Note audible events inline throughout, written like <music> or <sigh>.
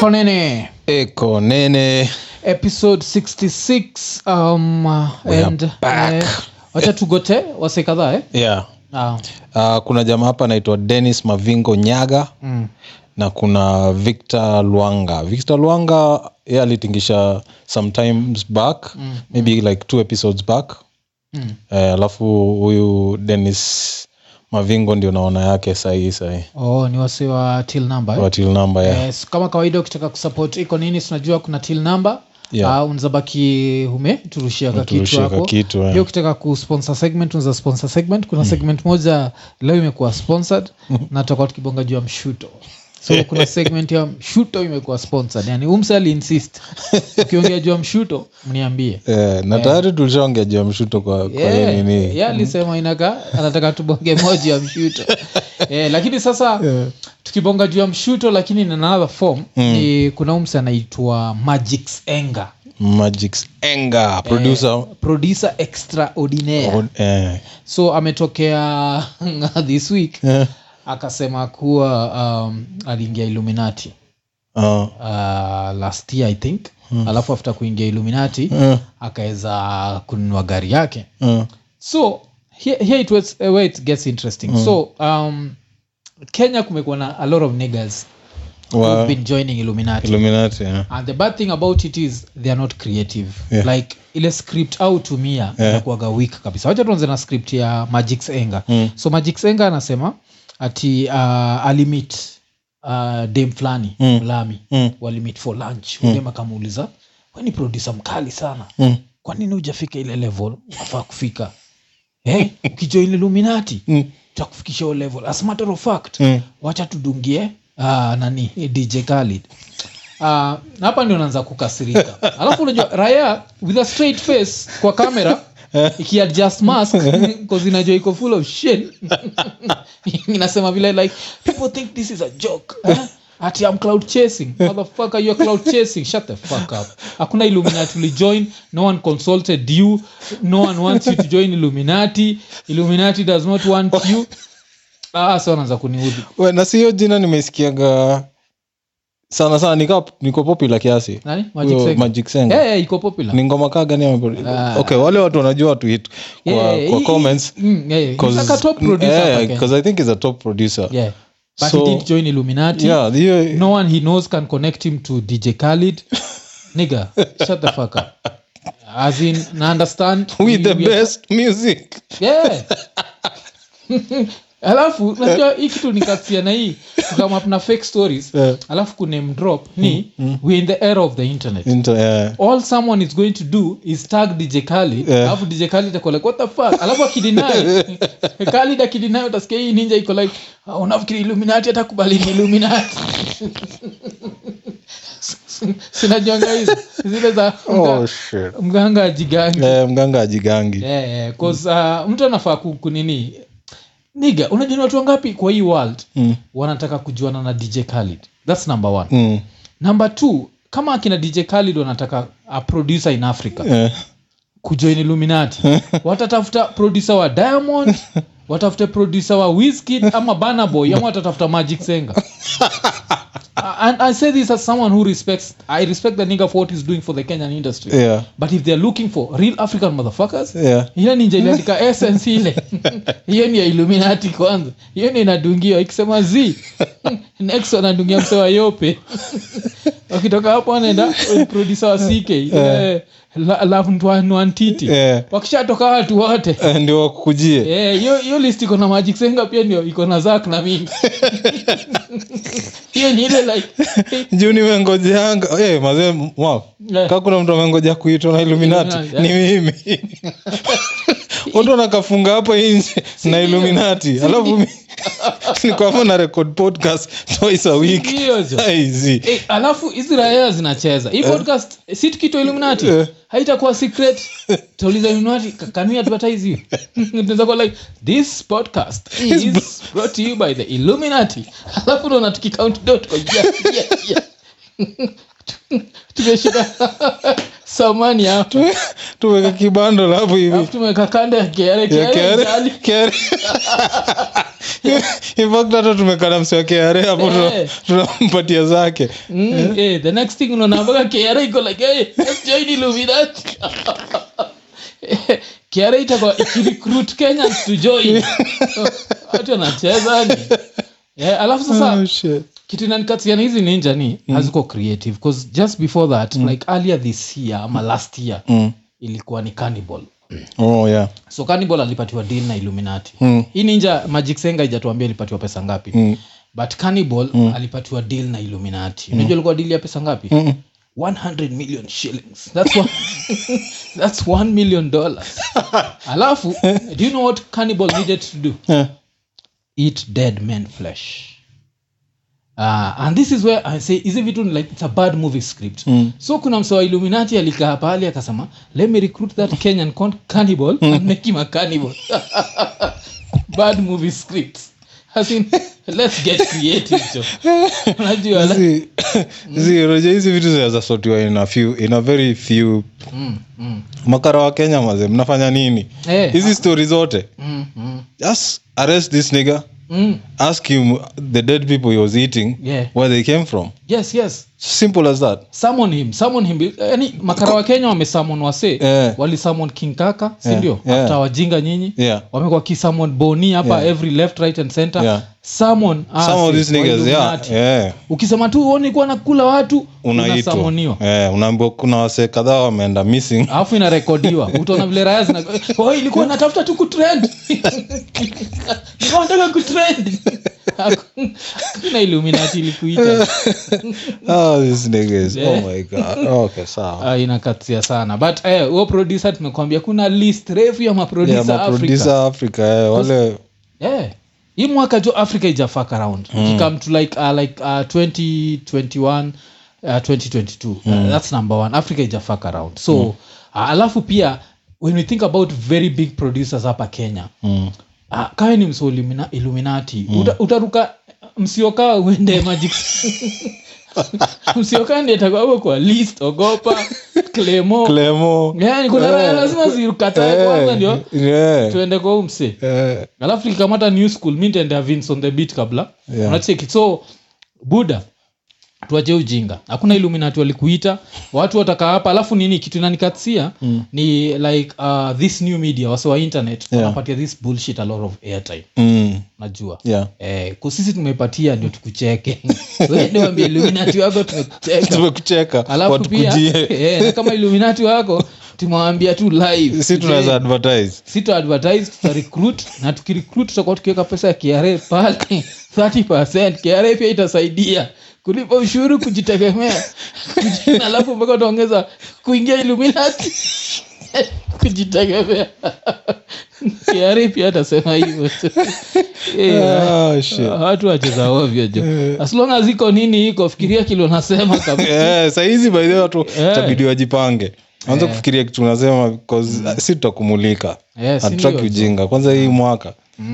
Konene, eko nene episode 66 um, uh, We and back. eh, wacha tugote wase kadhaa eh? yeah. Ah, uh, kuna jamaa hapa anaitwa denis mavingo nyaga mm, na kuna victor lwanga victor lwanga ye alitingisha sometimes back mm. maybe like two episodes back mm. uh, alafu huyu denis mavingo ndio naona yake sahii sahii oh, ni wase wa till number eh? namba ya Yes, kama kawaida ukitaka kusupport iko nini? Tunajua kuna till number? Yeah. uh, unzabaki hume turushia ka kitu Turushia hapo. kakitu, eh. ukitaka kusponsor segment unza sponsor segment. Kuna segment moja leo imekuwa sponsored <laughs> na tutakuwa tukibonga juu ya mshuto so kuna segment ya mshuto imekuwa sponsored. Yani umse aliinsist ukiongea juu ya mshuto mniambie. Eh, na tayari tulishaongea juu ya mshuto kwa, kwa Yeah, hii nini. yeah, alisema inaka anataka tubonge moja ya mshuto. Yeah, <laughs> lakini sasa tukibonga juu ya mshuto lakini in another form ni kuna umse anaitwa magix enga magix enga producer. producer extraordinaire. Eh, so ametokea <laughs> this week. Eh, akasema kuwa um, aliingia illuminati. Uh, uh, last year i think. Alafu after kuingia illuminati uh, akaweza kununua gari yake. Uh, so here, here it was, uh, where it gets interesting. So um, kenya kumekuwa na a lot of niggers wa been joining illuminati. Illuminati yeah. and the bad thing about it is they are not creative. Yeah. like ile script au tumia Yeah. inakuwaga wik kabisa. Wacha tuanze na script ya magic enga. Mm. so magic enga anasema ati uh, alimit uh, dem fulani Mm. mlami Mm. walimit for lunch mm. dem akamuuliza weni produsa mkali sana Mm. kwa nini hujafika ile level unafaa kufika hey, <laughs> ukijoin illuminati Mm. takufikisha hiyo level as matter of fact Mm. wacha tudungie uh, nani dj Khalid uh, na hapa ndio naanza kukasirika <laughs> alafu unajua raya with a straight face kwa kamera ikiadjust mask. Cause inajua iko full of shit. <laughs> Inasema vile like people think this is a joke. Eh? ati am cloud chasing. Motherfucker you are cloud chasing. Shut the fuck up. Hakuna illuminati ulijoin no one consulted you. No one wants you to join illuminati. Illuminati does not want you. <laughs> Ah so anaanza kuniudhi. Na siyo jina nimesikiaga sana sana nika, niko popula kiasi magic Senga? Iko ni ngoma kaa gani Ah. okay wale watu wanajua watu hit kwa, Yeah, kwa comments yeah, he's 'cause- like top producer yeah, hapa i think he's a top producer Yeah. But So- he did join Illuminati. yeah hiyo No one he knows can connect him to DJ Khalid. <laughs> Nigga, shut the fuck up. As in, na understand. with the we- we are- music Yeah. <laughs> alafu najua hii kitu nikatia na hii. Tukama tuna fake stories Yeah. alafu kuname drop ni we're in the era of the internet. Inter yeah. all someone is going to do is tag dj Khalid Yeah. alafu dj kali itakuwa like what the fuck? Alafu akidinai <laughs> Khalid akidinai utasikia hii ninja iko like uh, unafikiri illuminati atakubali ni illuminati? <laughs> Sinajuanga hizi zile za oh, mganga ajigangi. Eh, mganga ajigangi. Yeah, yeah, uh, mtu anafaa ku- kunini niga unajua ni watu wangapi kwa hii world Mm. wanataka kujuana na dj Khalid thats number one Mm. number two kama akina dj Khalid wanataka a producer in africa yeah. kujoin illuminati watatafuta producer wa diamond <laughs> watafute producer wa Wizkid ama banaboy ama watatafuta magic senga <laughs> and i say this as someone who respects i respect the nigga for what he's doing for the kenyan industry. Yeah. but if they're looking for real african motherfuckers Yeah. ile ninja iliandika essence ile. <laughs> Hiyo ni ya illuminati kwanza. Hiyo ni inadungiwa ikisema z. <laughs> Next wanadungia msewa yope. <laughs> Wakitoka hapo anaenda producer wa ck Yeah. la- Yeah. wakishatoka watu wote. Eh, ndio wakukujie. Hiyo yeah, list iko na magic senga pia ndio iko na zak na mingi hiyo ni ile <laughs> juu nimengojeanga hey, mazee wow. Eh. kaa kuna mtu amengoja kuitwa na illuminati Illuminati, ni mimi <laughs> watu wanakafunga hapa nje na illuminati. Alafu <laughs> nikwama na record podcast twice a week. Jo Eh, alafu hizi raya zinacheza. Hii podcast si tukito illuminati Eh. haitakuwa secret. Tauliza illuminati "Ca- can we advertise you <laughs> tunaweza kuwa like this podcast is brought to you by the illuminati. <laughs> Alafu naona tukicount dot kwa yeah, yeah, yeah. <laughs> <laughs> samani hapo tuweka kibando alafu hivi. Tumeweka kando ya hata tumekana msi wa kare hapo Eh. tunampatia zake. Mm, eh, the next thing unaona mpaka KRA iko like hey, let's join Illuminati. <laughs> Eh, itakuwa ikirecruit Kenyans to join. Watu wanacheza ni. Yeah, alafu sasa Oh, shit. Kitu inanikatiana hizi ninja ni haziko creative because just before that like earlier this year ama last year Mm. ilikuwa ni cannibal. Oh, yeah. so cannibal alipatiwa deal na illuminati. Mm. hii ninja magic senga ijatuambia ilipatiwa pesa ngapi. Mm. but cannibal alipatiwa deal na illuminati. Unajua ilikuwa deal ya pesa ngapi? Mm. 100 million shillings. That's one, <laughs> that's 1 million dollars. Alafu do you know what cannibal needed to do? Yeah. eat dead men flesh Uh, and this is where i say hizi vitu like it's a bad movie script. Mm. so kuna msewa illuminati alikaa pahali akasema let me recruit that kenyan con- cannibal and make him a cannibal. <laughs> Bad movie script. As in, <laughs> let's get creative jo unajua <laughs> la- Hizi- unajua vitu zinaweza sotiwa in a few in a very few. Mm, mm, makara wa kenya maze mnafanya nini? Eh, hizi story zote. Mm, mm, just arrest this nigger mm. ask him the dead people he was eating Yeah. where they came from yes yes. Simple as that. Summon him summon him. Yani makara wa kenya wamesamon wase Eh. walisummon king kaka Yeah, sindio yeah. after wajinga nyinyi. Yeah. Wamekuwa kisamon boni hapa Yeah. every left right and center. Yeah. summon yeah. Yeah. Ukisema tu kuwa nakula watu unasamoniwa. Eh unaambiwa kuna wasee kadhaa wameenda missing. <laughs> Alafu inarekodiwa. Utaona vile raya zina <laughs> ilikuwa natafuta tu kutrend <laughs> nataka kutrend kuna iluminati ilikuita. Oh <laughs> these niggas. Yeah. oh my god. Okay sawa. Ah, sana. But eh, huo producer kuna list refu ya maproducer yeah maproducer africa eh, wale yeah. hii mwaka jo africa ijafak around. Mm. come to like uh, like uh, 2021 uh, 2022 uh, that's number one. Africa ijafak around. So uh, alafu pia when we think about very big producers hapa kenya mm. Uh, kawe ni mso illumina, illuminati. Uta, utaruka msiokaa uende magic. <laughs> Msiokaa ndietakwako kwa list ogopa clemo clemo yani kuna yeah. lazima zikatae kwanza ndio yeah tuende kwa umse eh. Alafu tukikamata new school mi nitaendea Vince the beat kabla. Yeah. unacheki so buda tuache ujinga. Hakuna illuminati walikuita. Watu watakaa hapa alafu nini kitu inanikatsia mm. ni like uh, this new media wase wa internet Yeah. wanapatia this bullshit a lot of airtime. Mm. najua. Yeah. Eh, kusisi tumepatia ndio tukucheke. <laughs> Wewe wambia illuminati wako tumekucheka. Alafu pia <laughs> eh, kama illuminati wako tumewambia tu live. Si tunaweza advertise. Sito advertise tuta na tukirecruit tutakuwa tukiweka pesa ya kra pale. <laughs> 30 kra pia itasaidia kulipa ushuru kujitegemea. <laughs> Alafu mpaka utaongeza kuingia iluminati <laughs> kujitegemea. Kra pia atasema hivyo. <laughs> Eh, ah shit. watu wacheza ovyo jo. As long iko nini iko fikiria kilo nasema Eh, sahizi baidhi watu Eh. tabidi wajipange. Anza kufikiria kitu unasema si tutakumulika. Hatutaki ujinga. Kwanza hii mwaka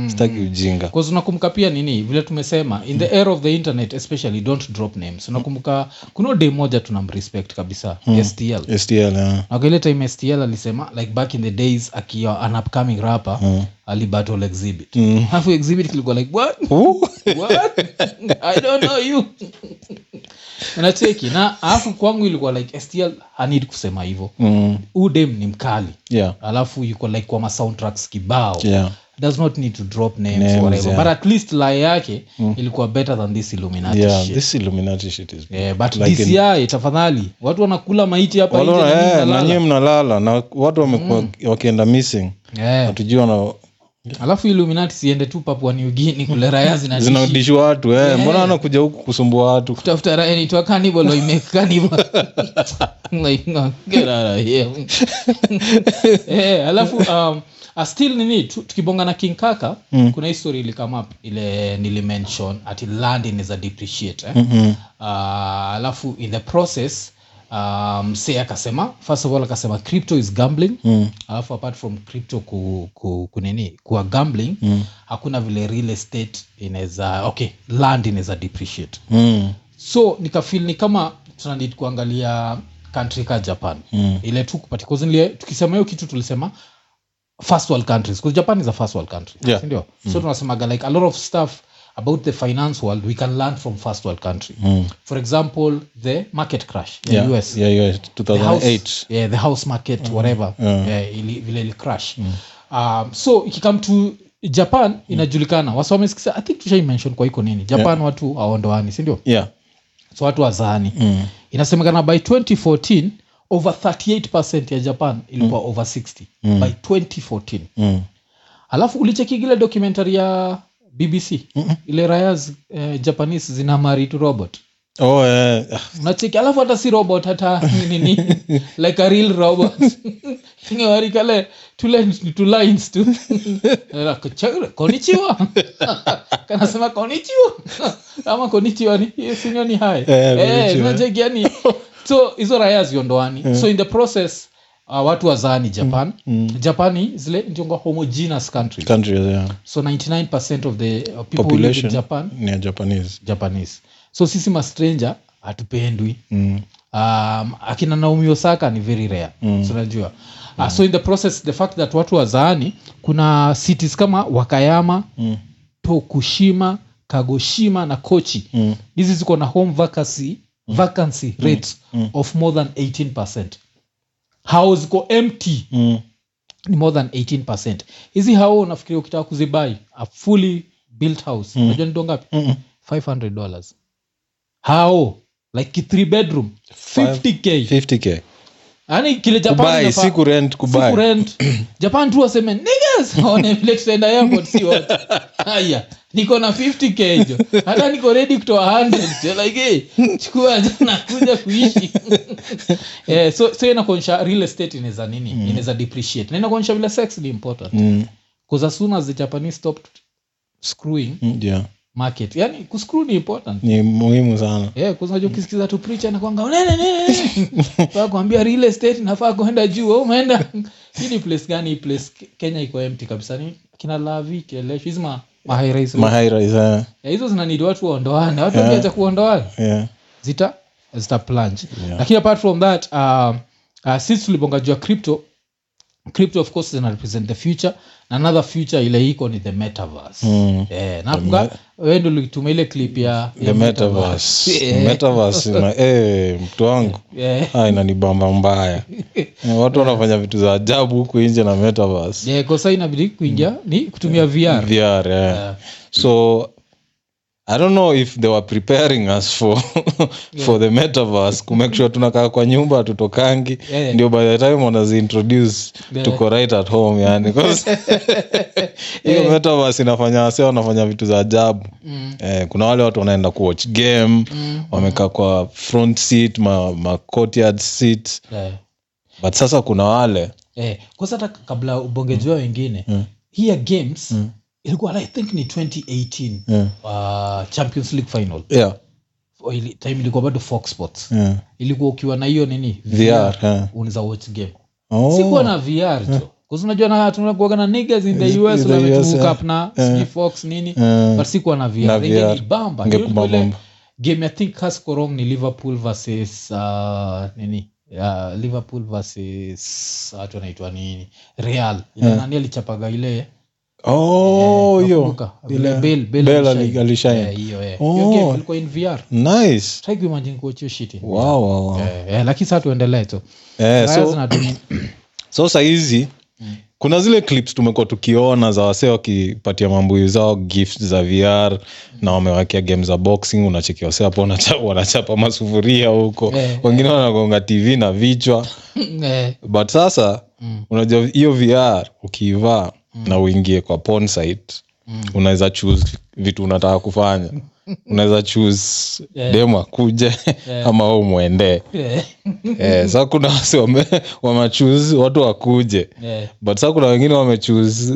sitaki ujinga. Cause unakumbuka pia nini? Vile tumesema in the era of the internet especially don't drop names. Unakumbuka kuna day moja tunamrespect kabisa stl stl yeah. nakile time stl alisema like back in the days akiwa an upcoming rapper alibattle exhibit. Alafu exhibit kilikuwa like what? Ooh. what? <laughs> I don't know you. <laughs> Unacheki na alafu kwangu ilikuwa like stl hanid kusema hivyo. Mm, udem ni mkali. Yeah. alafu yuko like kwa masoundtracks kibao. Yeah. Does not need to drop names, Names, whatever yeah. but at least lie yake ilikuwa better than this illuminati Yeah, shit this illuminati shit is yeah, but like in- yae tafadhali watu wanakula maiti hapa nje na nyinyi eh, mnalala. na watu wamekuwa wakienda missing Yeah. hatujui wana alafu illuminati siende tu papua new guinea <laughs> kule raya zinadishi watu eh, mbona wanakuja huku kusumbua watu kutafuta raya nitwa kanibal or kanibal like <laughs> no, get out of here <laughs> alafu um uh, still nini tu- tukibonga na king kaka mm. kuna history ilikama ile nilimention ati land a depreciate eh? mm-hmm. uh, alafu in the process um, say akasema first of all akasema crypto is gambling mm. alafu apart from crypto ku, ku, kunini kuwa gambling mm. hakuna vile real estate inaweza okay land inaweza depreciate mm. so nikafil ni kama tunanid kuangalia country ka japan mm. ile tu kupati tukisema hiyo kitu tulisema first world countries because japan is a first world country Yeah. sindio so tunasemaga like a lot of stuff about the finance world we can learn from first world country. For example the market crash in yeah, us yeah, yeah, the house, yeah, the house market whatever. Yeah, Yeah, vile ili crash. Um, so ikikam to japan inajulikana. Wasomesikisa i think tushai mention kwa iko nini? Japan watu aondoani sindio yeah. So watu wazaani mm. inasemekana by 2014 over 38 ya japan ilikuwa mm. over 60 mm. by 2014 mm. alafu ulichekigile documentary ya bbc mm-hmm. ile raya eh, japanese zina mari tu robot. Oh eh, ah, unacheki alafu hata si robot hata nini? <laughs> Like a real robot. <laughs> Ingewarikale two lines tu. <laughs> Konichiwa kanasema konichiwa ama konichiwa ni sinyo ni hai? Eh, eh unacheki yani so hizo raya ziondoani so in the process uh, watu wazaani japan. Japani zile njonga homogenous country countries. Yeah. so 99 of the uh, people who live in population japan ni ya japanese. Japanese. So sisi mastranger hatupendwi. Mm. um, akina naomi osaka ni very rare. Mm. sinajua uh, so in the process the fact that watu wazaani kuna cities kama wakayama Mm. tokushima kagoshima na kochi. Mm. hizi ziko na home vacancy, vacancy rates of more than 18 hao ziko empty? Mm. ni more than 18 hizi hao unafikiria ukitaka kuzibai a fully built house. Unajua ni dola ngapi? Mm. 500 dollars. Hao like three bedroom 50k 50k yani kile japan si kurent kurent japan tu waseme niggas! <laughs> Waone vile tutaenda airport si wote. Haya niko na 50 kejo hata niko ready kutoa 100 jo like hey, chukua <laughs> nakuja kuishi. <laughs> Eh, so so inakuonyesha real estate inaweza nini? Inaweza depreciate. Na inakuonyesha vile sex ni important. Mm. because as soon as the japanese stopped screwing Mm, yeah. Market yani kuscrew ni important. Ni muhimu sana. Yeah, unajua ukisikiza tu preacher na kwanga nene nene kwa kuambia real estate nafaa kwenda juu au umeenda. <laughs> Hii ni place gani? Hii place Kenya iko empty kabisa. Ni kina Lavi Kelesh shizma ma ma high rise. Yeah, hizo zina need watu waondoane. Watu yeah. wakiacha kuondoana yeah. zita zita plunge. Yeah. lakini apart from that uh, uh, sisi tulibonga juu ya crypto crypto of course zina represent the future na another future ile iko ni the metaverse Mm. eh, nakumbuka wewe ndio ulituma ile clip ya, the ya metaverse Eh, metaverse ina eh, mtu wangu yeah. ah, inanibamba mbaya <laughs> Eh, watu wanafanya vitu za ajabu huku nje na metaverse Yeah, kwa sababu inabidi kuingia ni kutumia VR. VR, yeah. so i don't know if they were preparing us for <laughs> for the metaverse kumake sure tunakaa kwa nyumba tutokangi Yeah. ndio by the time wanaziintroduce Yeah. tuko right at home yani <laughs> hiyo metaverse inafanya wase wanafanya vitu za ajabu Mm. eh, kuna wale watu wanaenda kuwatch game wamekaa kwa front seat ma, ma courtyard seat Yeah. but sasa kuna wale Eh, kwa sasa hata kabla mm. wengine mm. ya games ilikuwa i think ni 2018 yeah. uh, champions league final Yeah. Ili- time ilikuwa bado fox sports Yeah. ilikuwa ukiwa na hiyo nini VR, yeah. unaweza watch game Oh. sikuwa na vr jo Because unajua na tunakuaga na niggas in the us In the like US, yeah. up na sijui fox nini Yeah. but sikuwa na vr ile bamba. game i think kaskorong ni liverpool versus uh, nini uh, liverpool versus watu wanaitwa nini real ile nani alichapaga ile Oh, hiyo. Eh, eh. Eh, eh, saa tuendelee tu. Eh, so, <clears throat> sahizi kuna zile clips tumekuwa tukiona za wasee wakipatia mambuyu zao gift za vr na wamewakia game za boxing unachekia wasee hapo wanachapa masufuria huko. Eh, wengine wanagonga tv na vichwa. <laughs> Eh, but sasa unajua hiyo vr ukiivaa na uingie kwa porn site. Unaweza choose vitu unataka kufanya. <laughs> Unaweza choose Yeah. demu akuje ama au mwendee yeah. yeah, sa kuna wasi wame, watu wakuje. Yeah. but sa kuna wengine wamechuse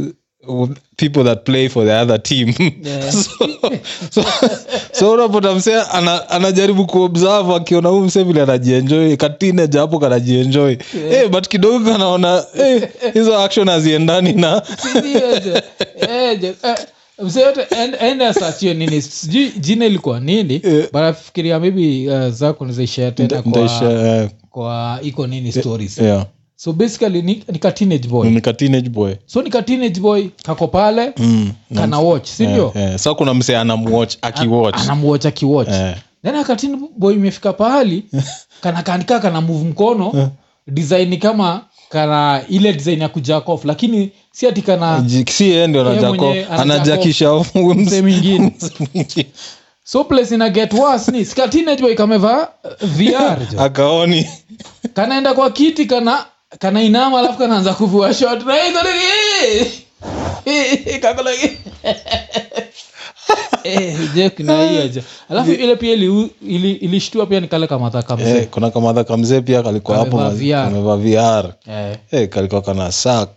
people that play for the other team Yeah. <laughs> so, so, so unapota msee ana, anajaribu kuobserve akiona huu msee vile anajienjoy katineja hapo kanajienjoy hey, but kidogo kanaona eh, hizo action haziendani na. Eh. Eh, enda nini sijui jina ilikuwa nini but nafikiria maybe uh, zako nizaishare tena kwa, kwa iko nini stories yeah. So basically ni, ni teenage boy. Nika teenage boy. So nika teenage boy kako pale mm. kana watch sindio eh, eh. sa kuna mse anamwatch akiwatch. Anamwatch akiwatch. Eh. then akatini boy imefika pahali <laughs> kana kaandika kana move mkono design kama kana ile design ya kujakof lakini si ati kana si yeye ndio Yeye anajako anajakisha huyu mse- <laughs> mse mwingine. so place ina get worse ni sika teenage boy kamevaa uh, vr <laughs> akaoni. kanaenda kwa kiti kana kana inama alafu kanaanza kuvua shot kakolo <laughs> eh alafu ile pia ili- ili- ilishtua pia ni kale kamadha kamzee eh, kuna kamadha kamzee pia kalikuwa hapo amevaa VR. eh. Eh, kalikuwa kana sak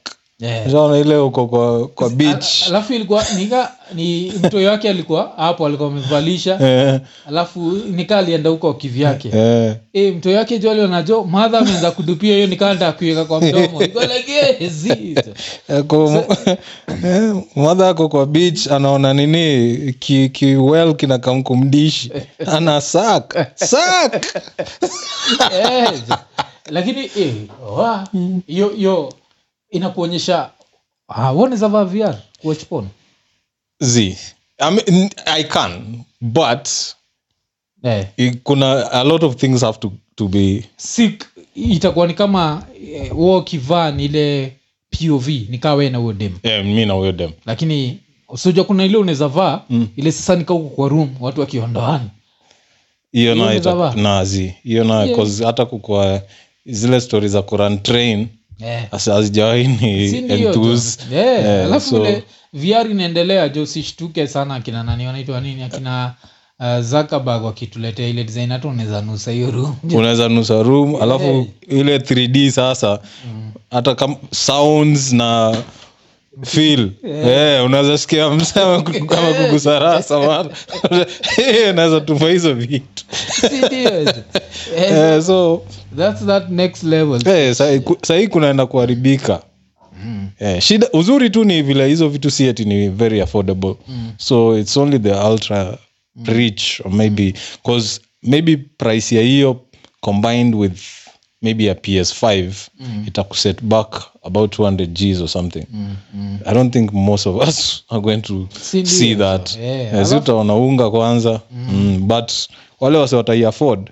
eh shaona ile uko kwa, kwa beach. alafu ilikuwa nika ni mtoi wake alikuwa hapo alikuwa amevalisha. <laughs> Eh, alafu nika alienda huko kivyake. Eh. e, mto wake jo alionajo madha ameanza kudupia hiyo nikaanda kuiweka kwa mdomo. Like, <laughs> <laughs> eh. Ako- eh, kwa beach anaona nini? Ki, ki well kinakam kumdishi ana sak sak Eh, lakini eh, hiyo hiyo inakuonyesha ah, wanaweza VR kuwatch porn. Z. I, mean, i can but eh, kuna a lot of things have to, to be si itakuwa ni kama eh, wo ukivaa ni ile pov nikawe na huyo dem yeah, mi na huyo dem lakini soja kuna ile unaweza vaa Mm. ile sasa nika huko kwa room watu wakiondoana. Hiyo nayo hiyo Yeah. hata kukwa zile stori za kuran train eh. Hasa hazijawai ni Si jo? enthuse. Yeah, Eh, alafu so- vile VR inaendelea jo sishtuke sana akina nani wanaitwa nini akina uh, Zuckerberg wakituletea ile design hata unaweza nusa hiyo room <laughs> unaweza nusa room alafu ile 3d sasa hata kama sounds na feel. Yeah. unaweza sikia msema kama <laughs> kugusarasa <laughs> Eh, unaweza tupa hizo vitu? <laughs> Eh, Eh, so that's that next level. Sahi kunaenda kuharibika. Eh, shida uzuri tu ni vile hizo vitu si ati ni very affordable. So it's only the ultra rich or maybe cause maybe price ya hiyo combined with maybe a ps5 itakuset back about 200 gs or something. I don't think most of us <laughs> are going to Si see that. Yeah, utaona unga kwanza mm. but wale wase watai afford.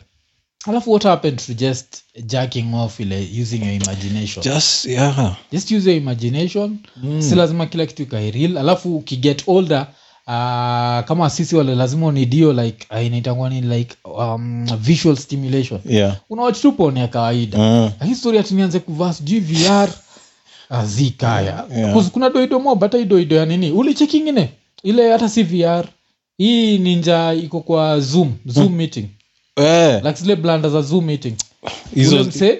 Alafu what happened to just jacking off ile using your imagination? Just yeah. Just use your imagination. Si lazima kila kitu ikairil alafu ukiget older uh, kama sisi wale lazima unidio like uh, inaitangwa nini like um, visual stimulation. Yeah. Unawach tu pone ya kawaida. Mm. histori atinianze kuvaa sijui vr azikaya Yeah. yeah. kuna doido mob hata idoido doido ya nini? Ulicheki ingine ile hata si vr hii ninja iko kwa zoom zoom meeting. Yeah. like zile blanda za zoom meeting. Ule mse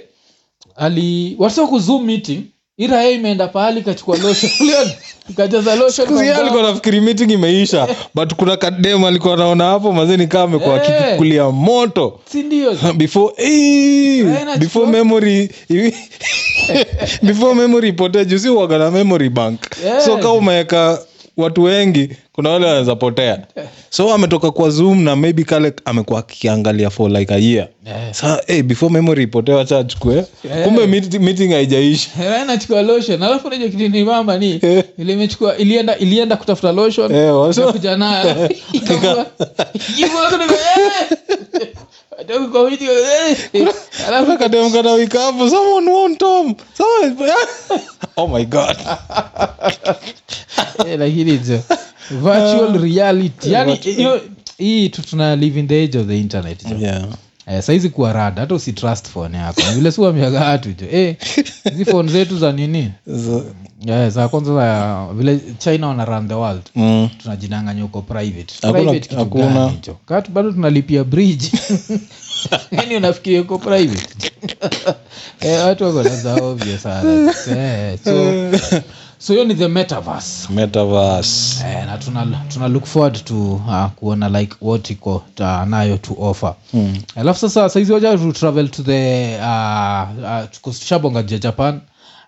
ali wasa ku zoom meeting iraya imeenda pahali kachukua lotion <laughs> Uliona? ikajaza lotion kwa Siku hiyo mgongo. alikuwa nafikiri meeting imeisha but kuna kadem alikuwa naona hapo mazeni kaa amekuwa Eh. akikukulia moto si <laughs> before eh, before memory <laughs> before memory ipotee uwaga na memory bank Yeah. so kaa umeweka watu wengi kuna wale wanaweza potea. So ametoka kwa zoom na maybe kale amekuwa akiangalia for like a year. Eh. sa hey, before memory ipotewa cha achukue kumbe meet- meeting haijaisha. Nachukua lotion. Alafu unajua kitu ni mama ni Eh. ile imechukua ilienda ilienda kutafuta lotion. Eh, ikakuja nayo <laughs> eh! Eh! someone want tom. Someone <laughs> oh my god. Eh, lakini jo virtual reality. yani hii tu tuna live in the age of the internet jo. yeah. Eh, saizi kuwa rada hata usitrust phone yako. Vile siwamiaga hatu jo. Eh, hizi phone zetu za nini? So, yeah, za kwanza za vile china wana run the world. Mm. tunajidanganya uko private. Private kitu gani hicho katu bado tunalipia bridge. <laughs> Yani unafikiria uko private? <laughs> Eh, watu wako naza ovyo sana eh, so <laughs> so hiyo ni the metaverse. Metaverse. Eh, na tuna, tuna look forward to uh, kuona like what iko ta- nayo to offer. Mm. alafu sasa saizi waja to travel to the uh, uh, tushabongajia japan.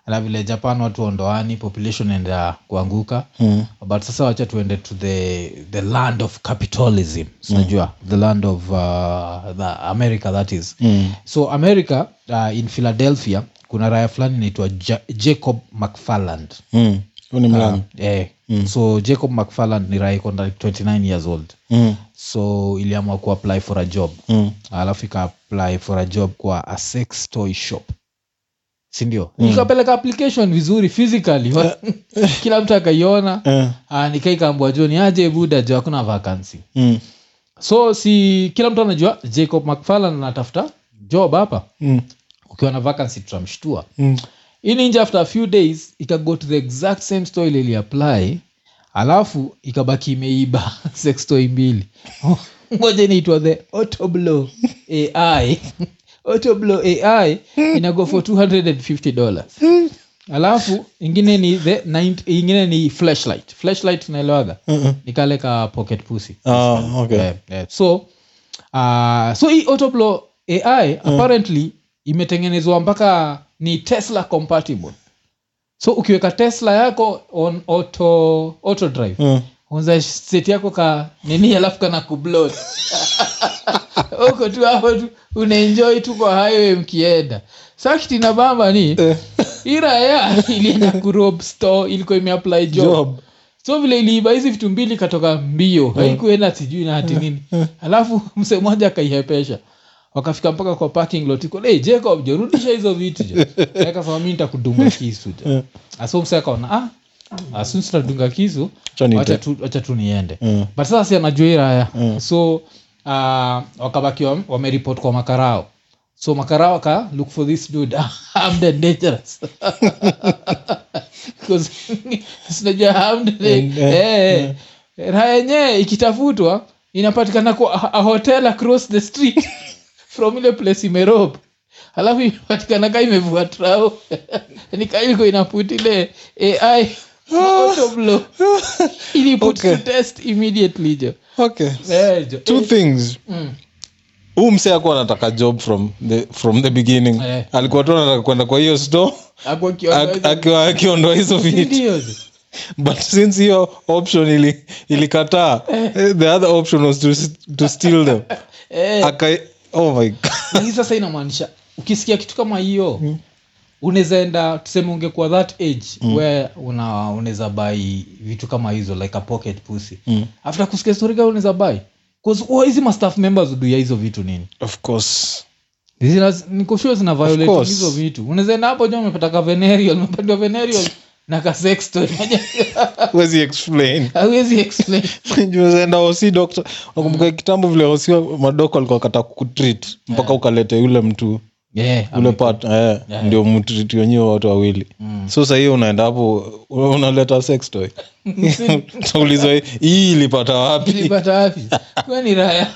Na vile japan watu ondoani population enda kuanguka. Mm. but sasa wacha tuende to the, the land of capitalism. Sinajua the land of uh, the america that is. Mm. so america uh, in philadelphia kuna raya fulani inaitwa ja- jacob mcfarland mm. Mlami eh, so jacob mcfarland ni raya ikonda 29 years old mm. so iliamua kuapply for a job mm. alafu ikaapply for a job kwa a sex toy shop sindio mm. nikapeleka application vizuri physically <laughs> kila mtu akaiona eh. Ah, nikaikaambua jo ni aje buda jo hakuna vacancy mm. so si kila mtu anajua jacob mcfarland anatafuta job hapa mm. Ukiwa na vacancy tutamshtua. Mm. ini nje after a few days ikago to the exact same store ile iliapply alafu ikabaki imeiba <laughs> sex toy mbili. Ngoja inaitwa the autoblo ai <laughs> autoblo ai inago for 250 dollars. Alafu ingine ni the 90 ingine ni flashlight. Flashlight unaelewaga nikaleka pocket pussy. Oh, okay. yeah, yeah. so uh, so hii autoblo ai apparently imetengenezwa mpaka ni tesla compatible. So ukiweka tesla yako on auto, auto drive Mm. unza seti yako ka nini alafu kana kublot <laughs> uko tu hapo tu unaenjoi tu kwa highway mkienda. Sakitina bamba ni Eh, hii raya <laughs> ilienda kurob store ilikuwa imeapply job. Job. So vile iliiba hizi vitu mbili katoka mbio haikuenda sijui na hati nini. Alafu mse mmoja akaihepesha wakafika mpaka kwa parking lot iko hey, jacob jo rudisha hizo vitu jo. <laughs> Akasema mi nitakudunga kisu jo. Asomsa akaona ah asinitadunga kisu wacha tu, niende. Mm. but sasa si anajua iraya mm. so uh, wakabaki wam- wameripot kwa makarao. So makarao aka look for this dude. I'm the dangerous. <laughs> Because <laughs> sinajua eh, eh, eh. raya yenyewe ikitafutwa inapatikana kwa a- a hotel across the street from ile place imerob. Alafu imepatikana ka imevua trao <laughs> nikailiko inaput ile ai autoblow <laughs> ili Okay. to test immediately jo. Okay. Eh, jo. two Eh, things. Mm. huu mse akuwa anataka job from the, from the beginning. Yeah. alikuwa tu anataka kwenda kwa hiyo store. Akiwa akiondoa hizo vitu. <laughs> but since hiyo option ili ilikataa eh, the other option was to, to steal them. Yeah. Aka, oh my god. <laughs> Lakini sasa inamaanisha ukisikia kitu kama hiyo unaweza enda tuseme ungekuwa that age mm. where una unaweza bai vitu kama hizo like a pocket pussy. Mm. after kusikia story kama unaweza bai cause oh, hizi mastaff members huduia hizo vitu nini? Of course. Nikoshua zina violate hizo vitu. Unaweza enda hapo jo umepata ka venerial umepatiwa venerial <laughs> na ka sex toy <laughs> wezi explain. Hawezi explain juzaenda osi dokta nakumbuka kitambo vile osi madoko alikuwa kata kutreat mpaka ukalete yule mtu yeah, ule part eh, ndio wenyewe watu wawili. So sahii unaenda hapo unaleta sex toy? <laughs> Hii ilipata wapi? Ilipata wapi? Kwa raya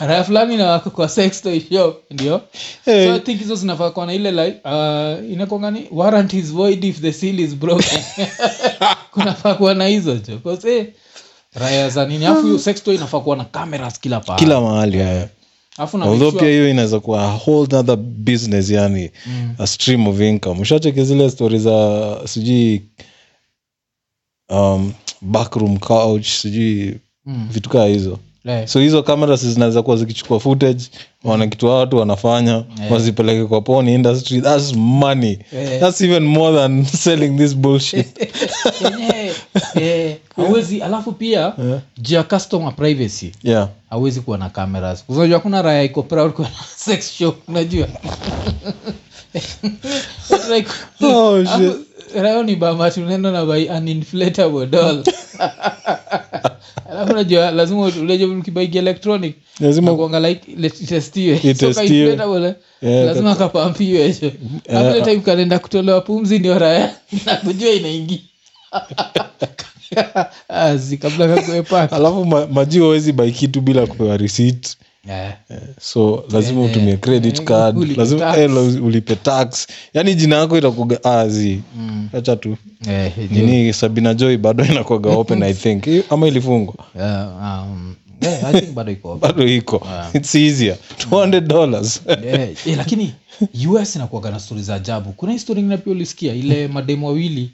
raya fulani na wako kwa sex toy shop ndio? Hey. so i think hizo zinafaa kuwa na ile like uh, inakwangani warrant is void if the seal is broken. <laughs> Kunafaa kuwa na hizo jo eh, raya za nini? Afu hiyo sex toy inafaa kuwa na cameras kila pahali kila mahali yeah. make although pia hiyo inaweza kuwa a whole other business yani a stream of income. Ushacheke zile stori za sijui um, backroom couch sijui Mm. vitu kaa hizo. Eh, so hizo cameras zinaweza kuwa zikichukua footage wana kitu watu wanafanya wazipeleke kwa porn industry. Thats money. Eh. thats even more than selling this bullshit <laughs> yenyewe, yeah. alafu pia juu ya customer privacy. Yeah. Hawezi kuwa na cameras. Unajua kuna raya iko proud kwa <laughs> sex show unajua. <laughs> Like, Oh, <laughs> shit. rayo ni bama tunaenda na by an inflatable doll. Alafu najua lazima unajua ukibaigi electronic lazima kuanga like itestiwe So Itestiwe. ka inflatable, Yeah, lazima kapampiwe hicho yeah. time kanaenda kutolewa pumzi ndio raya nakujua inaingia <laughs> azi kabla kakuepaka alafu ma, majio wezi bai kitu bila kupewa receipt. Yeah. so lazima yeah. utumie credit yeah. card. ulipe lazima tax. eh, ulipe tax. Yani jina yako itakuga azi. Mm. acha tu. Eh, nini sabina joy bado inakuaga open i <laughs> think. Ama ilifungwa? Yeah, um, yeah, I think bado iko <laughs> bado iko. Its easier. 200 dollars. Yeah, eh, lakini us inakuaga na stori za ajabu. Kuna histori ingine pia ulisikia ile mademu wawili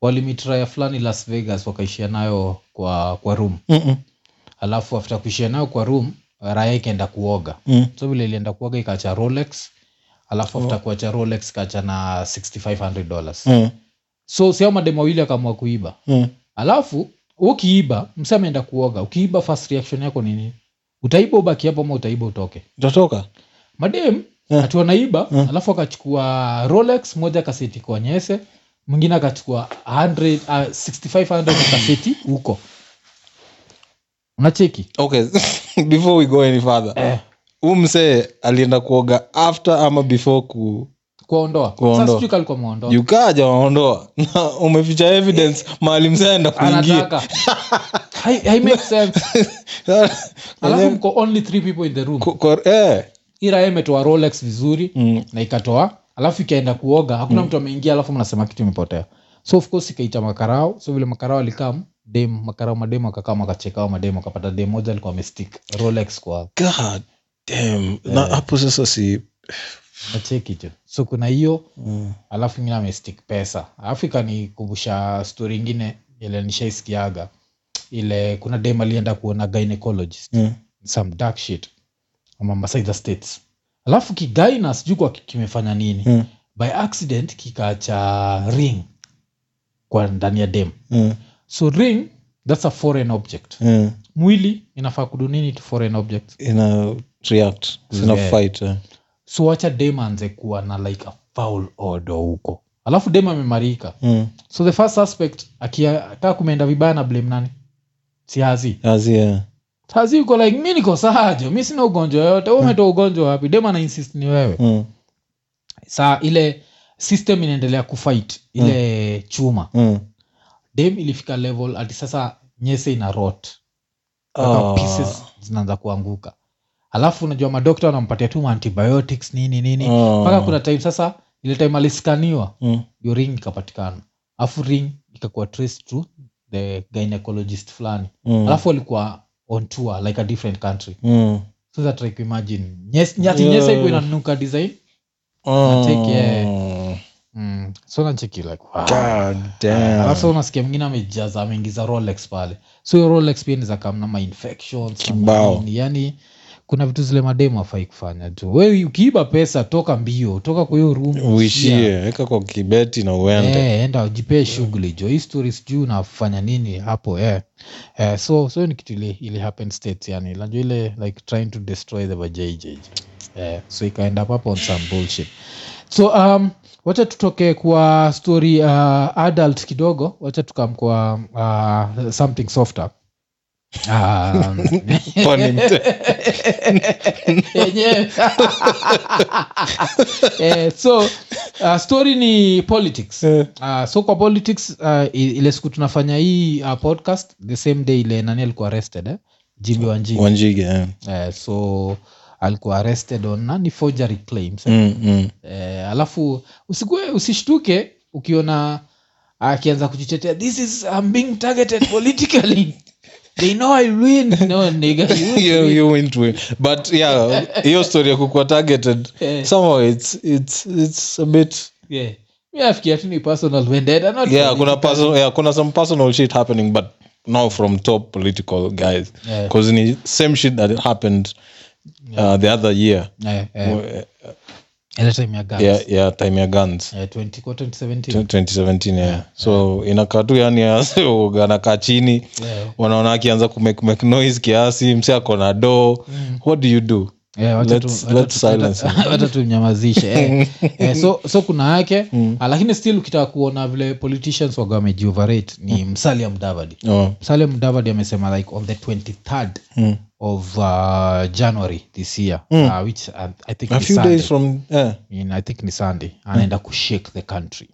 walimitraya fulani las vegas wakaishia nayo kwa kwa room. Alafu after kuishia nayo kwa room raya ikaenda kuoga. Mm. so vile ilienda kuoga ikaacha rolex alafu after kuacha rolex kacha na 6500 dollars. Mm. so siao mademo wawili akaamua kuiba. Mm. alafu ukiiba msa ameenda kuoga. Ukiiba first reaction yako ni nini? Utaiba ubaki hapo ama utaiba utoke? Utatoka. Madem Yeah. ati wanaiba alafu akachukua rolex moja kaseti kwa nyese mwingine akachukua 100, uh, 6500 kaseti huko. Unacheki? Okay <laughs> before we go any further eh, huu msee alienda kuoga after ama before ku kuondoa. Kuondoa. sasa sijui kalikuwa muondoa yukaja waondoa <laughs> na umeficha evidence mahali msee aenda kuingia. Anataka. <laughs> Hai, hai make sense. Alafu mko only three people in the room. Eh. ira imetoa rolex vizuri Mm. na ikatoa alafu ikaenda kuoga hakuna mtu ameingia alafu mnasema kitu imepotea. So of course ikaita makarao. So vile makarao alikam dem makarao mademu akakam akachekao mademu akapata dem moja alikuwa amestik rolex kwa God damn. na hapo sasa si nacheki tu. So kuna hiyo Mm. alafu ingine amestik pesa. Alafu ikanikumbusha stori ingine ile nishaisikiaga. Ile kuna dem alienda kuona gynecologist. Mm. some dark shit. Ama masaitha states alafu kigaina sijui kwa kimefanya nini Mm. by accident kikaacha ring kwa ndani ya dem Mm. so ring thats a foreign object Mm. mwili inafaa kudu nini to foreign object ina react zina Yeah. fight eh. so wacha dem anze kuwa na like a foul order huko alafu dem amemarika Mm. so the first suspect akikaa kumeenda vibaya na blame nani si hazi Azi, eh. Hazi uko like mi niko sajo mi sina ugonjwa yoyote. Umetoa ugonjwa wapi? Dem ana insist ni wewe. Mm. saa ile system inaendelea kufight ile chuma. Mm. dem ilifika level ati sasa nyese ina rot. Ah. pieces zinaanza kuanguka. Alafu unajua madokta wanampatia tu antibiotics nini nini. Mpaka mpaka kuna time sasa ile time aliskaniwa Mm. ring ikapatikana. Afu ring ikakuwa trace to the gynecologist fulani. Mm. alafu walikuwa on tour like a different country Mm. so that like imagine yes nyati Yeah. nyesa iko inanuka design Ah. Nacheki, yeah. mm. so nacheki like wow. Alafu unasikia mwingine amejaza ameingiza rolex pale so hiyo rolex pia niza kamna mainfections Kibao. uishie weka kwa kibeti na uende. E, enda jipee shughuli. Jo hii stori sijuu unafanya nini hapo e. E, so so ni kitu ile ile happen states yani. Najua ile like trying to destroy the vajj eh, so ikaenda papo on some bullshit. So um wacha tutoke kwa story uh, adult kidogo. Wacha tukam kwa uh, something softer um, <laughs> yenyewe eh, so uh, story ni politics yeah. uh, so kwa politics uh, ile siku tunafanya hii uh, podcast the same day ile nani alikuwa arrested eh? jimmy wanjigi wanjige yeah. uh, so alikuwa arrested on nani forgery claims eh? Mm, mm. Uh, alafu usikue usishtuke ukiona akianza kujitetea this is I'm being targeted politically <laughs> they know I win <laughs> no nigga you <laughs> You- win. to win. but yeah <laughs> hiyo story ya targeted yeah. somehow it's, it's, it's a bit yeah nafikiria tu ni personal vendetta not yeah kuna personal, yeah kuna some personal shit happening but now from top political guys Yeah. because ni same shit that happened uh, the other year Yeah, yeah. Where, uh, ile time ya guns. yeah, yeah time ya guns Eh, 20 kwa 2017 2017 yeah. so inakaa tu yani <laughs> anakaa chini Yeah. wanaona akianza kumake make noise kiasi msi ako na do what do you do Eh, wacha tu- Let's- wacha let's tu- silence <laughs> wacha- wacha tumnyamazishe eh. <laughs> Eh, so, so kuna yake mm. lakini still ukitaka kuona vile politicians waga wamejioverate ni msalia mdavadi oh. msalia mdavadi amesema like on the 23rd mm. Of uh, january this year uh, which uh, i think a few Sunday. days from yeah. In- i think ni sunday anaenda kushake the country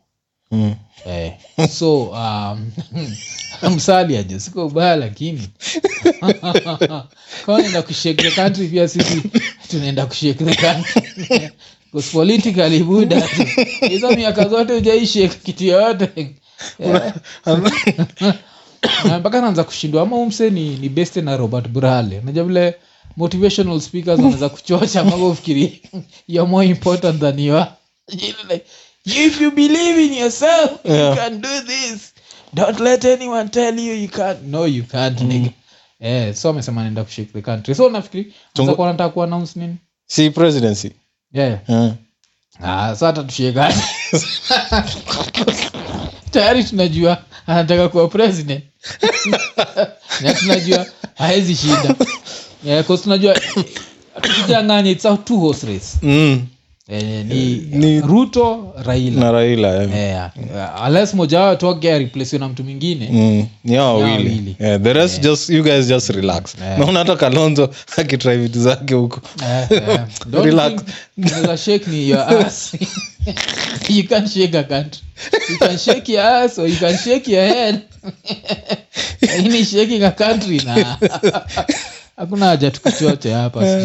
mm. eh, so um, msali aje siko ubaya lakini kama naenda kushake the country pia sisi tunaenda kushake the country politically buda hizo miaka zote ujaishake kitu yoyote Eh. <laughs> <coughs> mpaka naanza kushindwa. Ama umse ni, ni beste na robert brale unajua vile motivational speakers wanaweza kuchocha mambo ufikiri <laughs> you're more important than you are. <laughs> Like, if you believe in yourself you can do this. Don't let anyone tell you you can't. No you can't nigga. Eh so amesema naenda kushake the country. So nafikiri tungo nataka kuannounce nini? Si presidency. Yeah. Yeah. Ah, sasa tushekani <laughs> tayari tunajua anataka kuwa president. <laughs> Na tunajua haezi shinda. <laughs> Yeah, tunajua tukijanganya it's a two horse race. Mm. Ni, Ni- ruto raila na raila eh. yeah. unless moja wao tokea replace na mtu mwingine Mm, ni hao wawili wawili. yeah, the rest just you guys just relax Yeah. naona hata kalonzo akitrai vitu zake huko. Relax. thing shake ni your ass <laughs> you can shake a country you can shake your ass or you can shake your head <laughs> lakini shaking a country na <laughs> hakuna haja tukuchote hapa <laughs>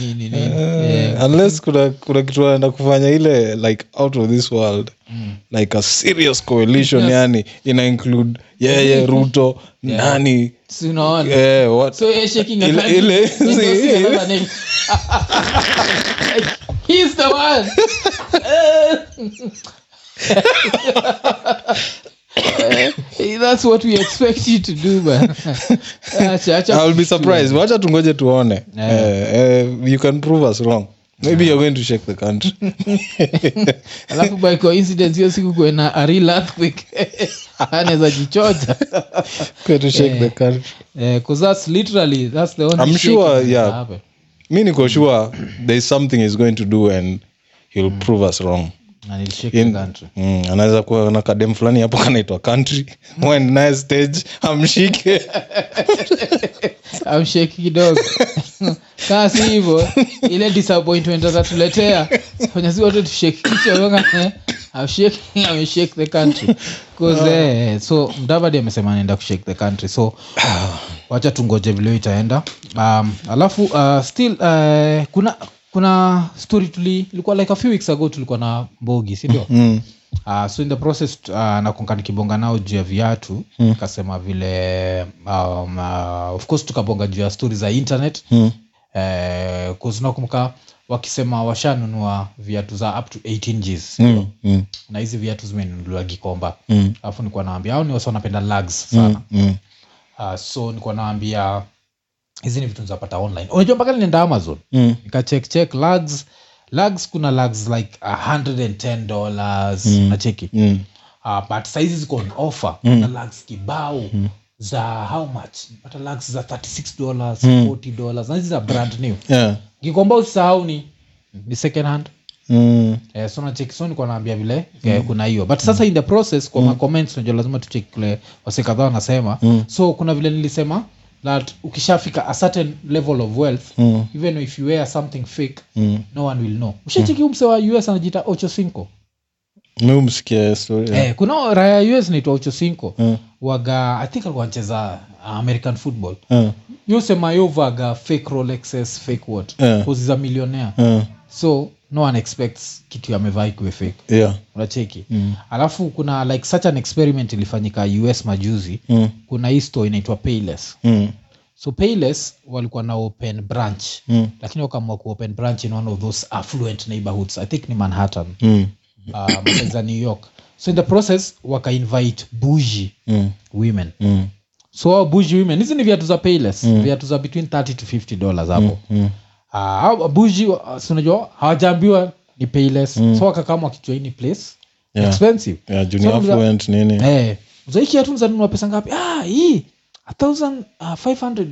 nini Eh, unless kuna, kuna kitu anaenda kufanya ile like out of this world. Like a serious coalition Yes. yani ina include yeye ruto nani? Ruto yeah. nani name. <laughs> he's the one. Eh, <laughs> that's what we expect you to do <laughs> I'll be surprised wacha tungoje tuone yeah. uh, uh, you can prove us wrong maybe yeah. you're going to shake the country <laughs> alafu by coincidence hiyo siku kuena a real earthquake <laughs> anaweza jichocha to shake yeah. the country because yeah, that's literally that's the only I'm sure, yeah. happen. mi niko sure there's something he's going to do and he'll mm. prove us wrong mm, anaweza kuwa na kadem fulani hapo kanaitwa country. When naye stage amshike <laughs> amsheki kidogo. <laughs> Kaa si hivo ile disappointment atatuletea. Fanya si wote tusheki kichwa ameshake the country. 'Cause, eh, so mdavadi amesema anaenda kushake the country. So wacha tungoje vile itaenda. Um, alafu uh, still uh, kuna kuna story tuli ilikuwa like a few weeks ago tulikuwa na mbogi sindio mm. Uh, so in the process uh, nakunga nikibonga nao juu ya viatu mm. kasema vile um, uh, of course tukabonga juu ya stori za internet Mm. uh, nakumbuka wakisema washanunua viatu za up to 18 Gs Mm. Mm. na hizi viatu zimenunuliwa gikomba Mm. alafu nikuwa nawambia au ni wasi wanapenda lags sana Mm. uh, so nikuwa nawambia hizi ni vitu nizapata online unajua mpaka nienda amazon Mm. nikachekchek lags lags kuna lags like 110 dollars mm. nacheki Mm. uh, but saizi ziko on offer mm. na lags kibao mm. za how much pata lags za 36 dollars mm. 40 dollars na za brand new Yeah. kikomba usisahau ni ni second hand Mm. eh, so nacheki so nikuwa naambia vile mm. kuna hiyo but sasa in the process kwa mm. macomments unajua lazima tucheki kule wase kadhaa wanasema mm. so kuna vile nilisema that ukishafika a certain level of wealth Mm. even if you wear something fake Mm. no one will know ushachiki mm. mse wa us anajita ocho cinco mi story yeah. eh, kuna raya us naitwa ocho cinco Mm. waga i think alikuwa anacheza american football Mm. yosema yovaga fake rolexes fake what yeah. za millionaire Mm. so no one expects kitu amevaa ikuwe fake Yeah. unacheki Mm. alafu kuna like such an experiment ilifanyika us majuzi Mm. kuna hii store inaitwa payless Mm. so payless walikuwa na open branch Mm. lakini wakaamua kuopen branch in one of those affluent neighborhoods i think ni manhattan Mm. <coughs> uh, za new york so in the process wakainvite buji Mm. women Mm. so buji women hizi ni viatu za payless viatu za between 30 to 50 dollars hapo Mm. Hao buji uh, hawajaambiwa ni payless. So wakakama wakijua place. Yeah. expensive. Yeah, junior So, affluent nini? Eh, pesa ngapi? Ah, hii a thousand, uh, 500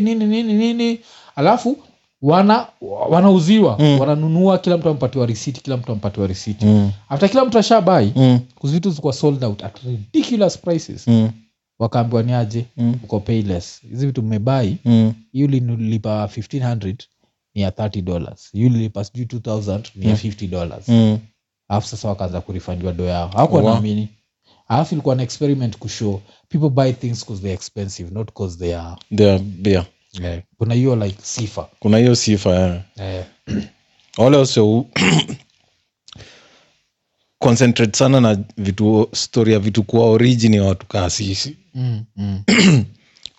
nini nini nini. Alafu wana wanauziwa. Wananunua kila mtu ampatiwa risiti kila mtu ampatiwa risiti Mm. after kila mtu ashabai Mm. kuzitu zikuwa sold out at ridiculous prices. Mm. Wakaambiwa ni aje Mm. uko payless hizi vitu mmebai Mm. hii ulilipa 1500 ni ya 30 dollars hii ulilipa sijui 2000 ni ya 50 dollars Mm. alafu sasa wakaanza kurifandiwa do yao hawakuwa Wow. naamini alafu ilikuwa na experiment kushow people buy things because they're expensive not because they are There, yeah. eh, kuna hiyo like sifa kuna hiyo sifa yeah. Yeah. wale wase concentrate sana na vitu story ya vitu kuwa origin ya watu kaa sisi. Mm, mm, <clears throat>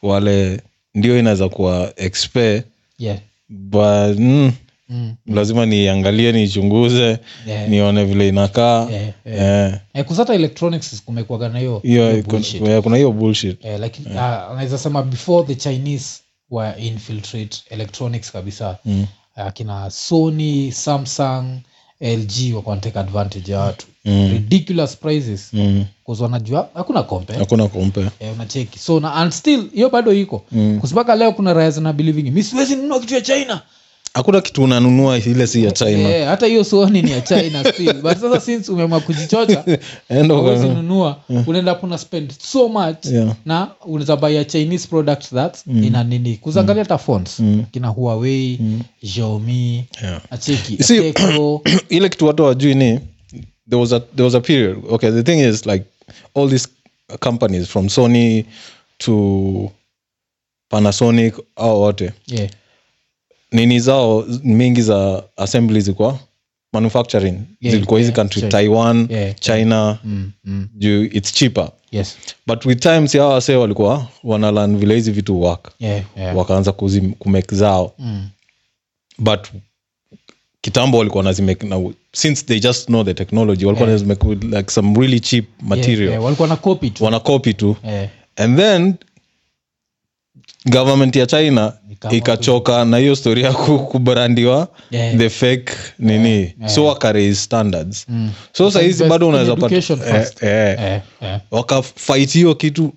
wale ndio inaweza kuwa expe yeah, but mm, mm, lazima niangalie niichunguze yeah, nione vile inakaa. Yeah, yeah. yeah. Eh, electronics na hiyo yeah, kuna hiyo bullshit. Eh, like, uh, anaweza sema before the chinese were infiltrate electronics kabisa. Mm. akina sony samsung lg wako advantage ya watu. Mm. ridiculous prices. Mm. bcause wanajua hakuna kompe hakuna kompe eh, unacheki. So na and still hiyo bado iko. Mm. kusipaka leo kuna raya zina believing mi siwezi nunua kitu ya china hakuna kitu unanunua ile si ya china. Eh, hata hiyo suoni ni ya china still. But sasa since umeamua kujichocha <laughs> uka- unaenda kuna spend so much Yeah. na unaweza buy a chinese product that ina nini? Kuzangalia hata phones kina huawei xiaomi Yeah. acheki See- <clears throat> ile kitu watu wajui ni there was a there was a period. Okay the thing is like all these companies from sony to panasonic au wote. Yeah. Nini zao mingi za assembly zilikuwa manufacturing Yeah, zilikuwa hizi yeah, country sure. taiwan Yeah. china Mm, mm. juu its cheaper yes but with time si hawa wasee walikuwa wanalan vile hizi vitu work yeah, yeah. wakaanza kumake zao Mm. but kitambo walikuwa nazimake na since they just know the technology walikuwa Yeah. nazimake like some really cheap material Yeah, yeah. walikuwa wanakopi tu wana copy tu Yeah. and then government ya china ikachoka na hiyo story ya ku- kubrandiwa Yeah. the fake nini so wakaraise standards Mm. so sahizi bado unaweza pata education eh, first. eh, eh, eh. wakafight hiyo kitu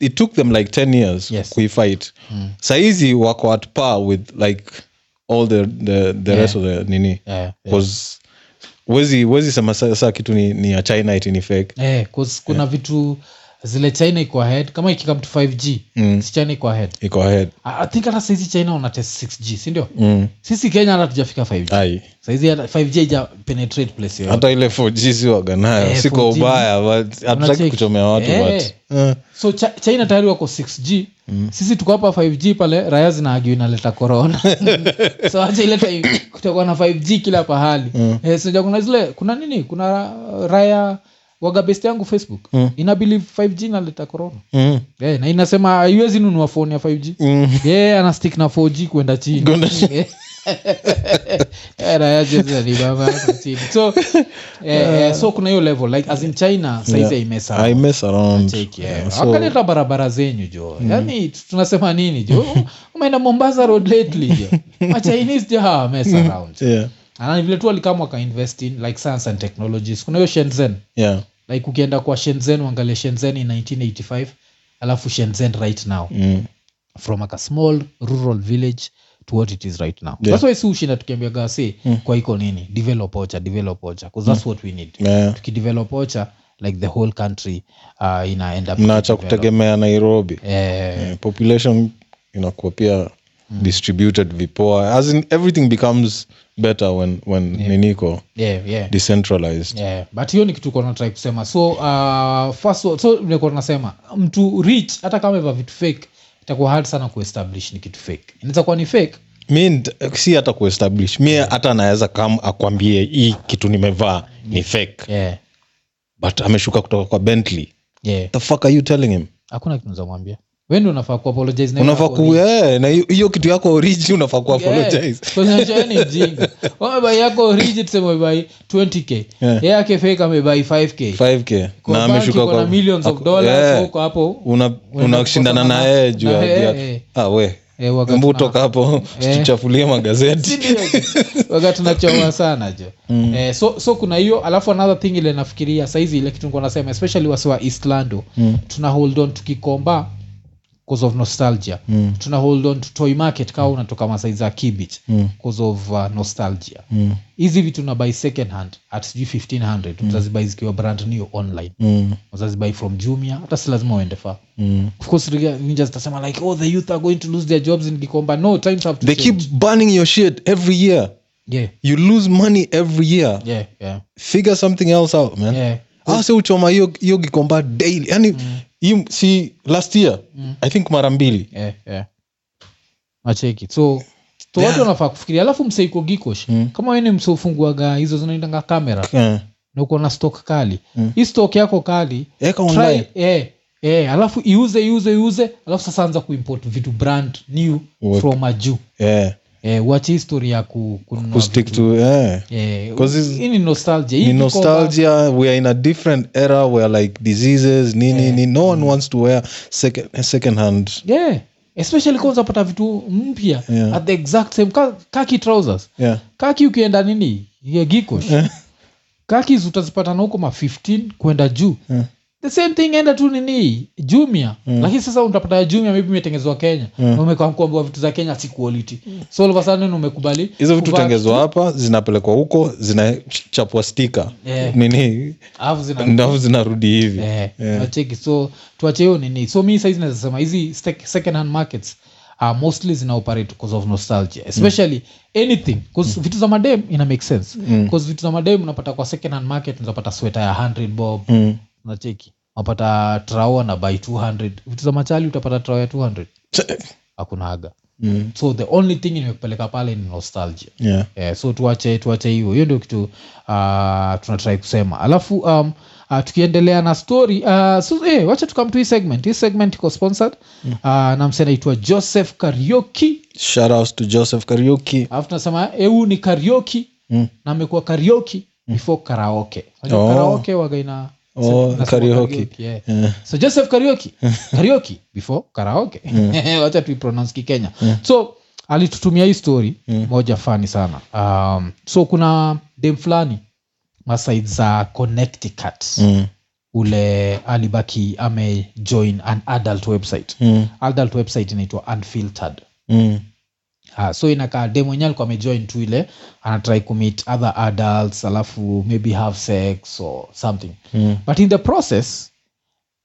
it took them like 10 years Yes. kuifight sahizi wako at par with like all the, the, the rest of the nini Yeah, yeah. bcause wezi wezi sema sa, sa kitu ni, ni ya china itini fake Eh, 'cause kuna vitu zile china iko ahead. Kama ikikam to 5g Mm. si china iko ahead. Iko ahead. I, I think hata saizi china una test 6g sindio mm. sisi kenya hata tujafika 5g ai. Saizi hata 5g ija penetrate place yoyote. Hata ile 4G si waga nayo. Eh, siko ubaya but hatutaki kuchomea watu Eh. but uh. so Ch- china tayari wako 6g sisi tuko hapa 5g pale raya zinaagio inaleta corona. <laughs> <laughs> So acha ile kutakuwa na 5g kila pahali. Eh, so, kuna zile kuna nini? Kuna raya waga best yangu facebook. Mm. ina believe 5g naleta corona. Mm, yeah, na inasema haiwezi nunua phone ya 5g mm. yeah, ana stick na 4g kwenda chini. <laughs> So <laughs> eh, so kuna hiyo level like as in china saizi hata barabara zenyu jo. Yani tunasema nini jo? <laughs> Umeenda mombasa road lately jo. Machinese jo hawa mess around yeah, na vile tu walikama wakainvest in like science and technologies. Kuna hiyo shenzhen. Yeah. like ukienda kwa shenzhen uangalie shenzhen in 1985 alafu shenzhen right now. Mm. from like a small rural village to what it is right now. Yeah. that's why si ushinda tukiambia gasi kwa iko nini? Develop ocha develop ocha because that's what we need. Yeah. tukidevelop ocha like the whole country uh, inaenda mnaacha kutegemea nairobi. Eh, Eh, population inakuwa pia distributed vipoa as in everything becomes better when when niniko yeah, yeah. decentralized. Yeah, but hiyo ni kitu kona try kusema. So uh, first all- so nilikuwa tunasema mtu rich hata kama eva vitu fake itakuwa hard sana kuestablish ni kitu fake. Inaweza kuwa ni fake. Mi si hata kuestablish. Mi hata anaweza kam akwambie hii kitu nimevaa ni fake. Yeah, but ameshuka kutoka kwa bentley. Yeah. the fuck are you telling him? Hakuna kitu naweza mwambia wendi unafaa kuapologize na unafaa ku eh, na hiyo- hiyo kitu yako origi unafaa ku apologize. Ni mjinga <laughs> wamebai yako oriji tuseme umebai 20k Yeah. ye yake amebai 5k 5k na ameshuka kwa millions of dollars eh, hapo una- unashindana na na- yeye juu ya na- eh, viatu. eh. Ah, we. Eh, wakati mbu na- hapo tuchafulie magazeti. <laughs> Sana jo. Eh, so, so kuna hiyo alafu another thing ile nafikiria saizi ile kitu nasema especially wasi wa eastlando Mm. tuna hold on tukikomba cause of nostalgia. Mm. tuna hold on to toy market kaa unatoka masaizi za kibit. Mm. cause of uh, nostalgia. Mm, vitu na buy second hand at sijui 1500 utazibai zikiwa brand new online. Mm, utazibai from jumia hata si lazima uende far. Mm. of course ninja zitasema like oh the youth are going to lose their jobs in gikomba no times have to they change. keep burning your shit every year. Yeah. You lose money every year. Yeah yeah. Figure something else out man. Yeah. Ase uchoma hiyo gikomba daily. Yani si last year? I think mara mbili. Yeah, yeah. macheki. So so watu wanafaa kufikiria. Alafu mseiko gikosh Mm. kama wene mseufunguaga hizo zinaitanga kamera yeah. na uko na stok kali. Mm. hii stok yako kali eka try, eh, eh, alafu iuze iuze iuze. Alafu sasa anza kuimport vitu brand new Work. from a juu yeah eh, uache histori ya ku, kustick to eh. Eh, hii ni nostalgia. Ni nostalgia. we are in a different era. Where like diseases nini ni no one wants to wear second second hand. Yeah especially kwanza pata vitu mpya Yeah. at the exact same ka, kaki trousers. Yeah. Kaki ukienda nini? Ye gikosh. Kakis utazipatana huko ma 15 kwenda juu. Eh. The same thing enda tu nini? Jumia. Lakini sasa utapata jumia maybe imetengezwa kenya. Mm. umekwambua vitu za kenya si quality. So all of a sudden umekubali hizo vitu tengezwa hapa zinapelekwa huko zinachapwa stika yeah. nini? Alafu zina zinarudi hivi. Yeah. Yeah. nacheki so tuache hiyo nini? So mi saizi nazasema hizi second hand markets uh, mostly zinaoperate because of nostalgia. Especially anything. Bcause vitu za madem ina make sense. Bcause vitu za madem unapata kwa second hand market unapata sweta ya 100 bob. Mm. unacheki unapata trao na by 200 vitu za machali utapata trao ya 200 hakuna Mm. so the only thing imepeleka pale ni nostalgia. Yeah. yeah, so tuache tuache hiyo. Hiyo ndio kitu uh, tunatrai kusema. Alafu um, uh, tukiendelea na story uh, so, eh, wacha tukamtu hii segment. Hii segment iko sponsored. Uh, na mse anaitwa joseph karioki. Shout to joseph karioki. Alafu tunasema eu ni karioki. Mm. na amekuwa karioki before karaoke. Oh. karaoke wagaina Oh, karaoke. yeah. Yeah. so joseph <laughs> before karaoke <laughs> wacha so alitutumia hii story moja fani sana um, so kuna dem fulani masaid za connecticut Mm. ule alibaki amejoin an adult website Mm. adult website inaitwa unfiltered Mm. Uh, so inakaa dem mwenyewe alikuwa amejoin tu ile anatry kumit other adults alafu maybe have sex or something. Mm. but in the process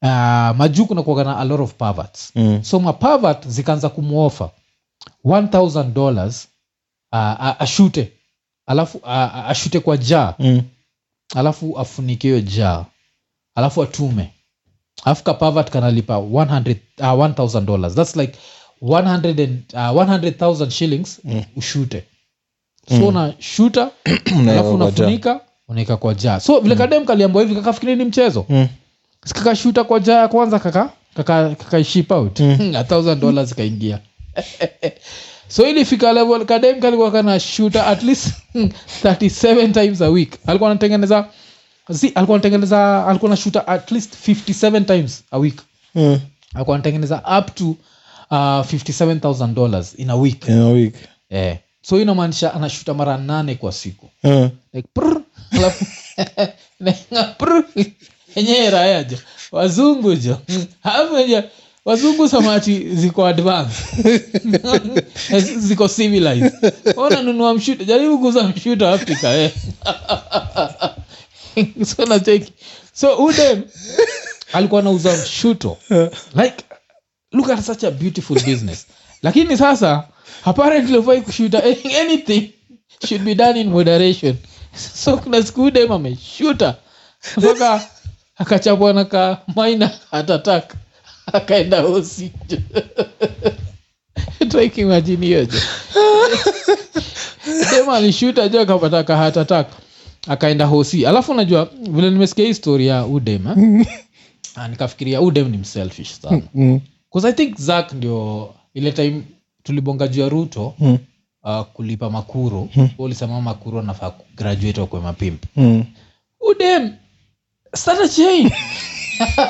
uh, majuu kunakuaga na a lot of perverts. Mm. so mapavat zikaanza kumwofa 1000 dollars uh, ashute. Alafu uh, ashute kwa jaa. Mm. alafu afunike hiyo jaa. Alafu atume. Alafu kapavat kanalipa 100 uh, 1000 dollars. Thats like 100 and, uh, 100000 shillings Mm. ushute. So mm. unashuta <clears throat> alafu unafunika unaeka kwa jaa. So vile kadem kaliambwa hivi kakafikiri ni mchezo? Mm. sikakashuta kwa jaa ya kwanza kaka kaka kakaiship out. <laughs> A thousand dollars ikaingia <laughs> so ilifika level kadem kalikuwa kana shuta at least <laughs> 37 times a week. Alikuwa anatengeneza si alikuwa anatengeneza alikuwa na shuta at least 57 times a week. Mm. alikuwa anatengeneza up to uh, 57000 in a week In a week. eh. so inamaanisha anashuta mara nane kwa siku Mm. like prr, alafu <laughs> raya jo wazungu jo hapo wazungu samati ziko advance <laughs> ziko civilized ona nunua mshuta jaribu kuza mshuta afrika eh. <laughs> so nacheki so udem alikuwa anauza mshuto like look at such a beautiful business. Lakini sasa apparently ufai kushuta anything. Should be done in moderation. So kuna siku ameshuta. Mpaka akachapwa na ka maina atatak akaenda hosi taikimajini hiyo dem alishuta jo akapata ka hatatak akaenda hosi. Alafu unajua vile nimesikia hii story ya udem? Ah, nikafikiria udem ni mselfish sana. Mm. Bcause i think zak ndio ile time tulibonga juu ya ruto Mm. uh, kulipa makuro. Mm. ulisema makuro anafaa kugraduate wakwe mapimp. Mm. udem stata chain.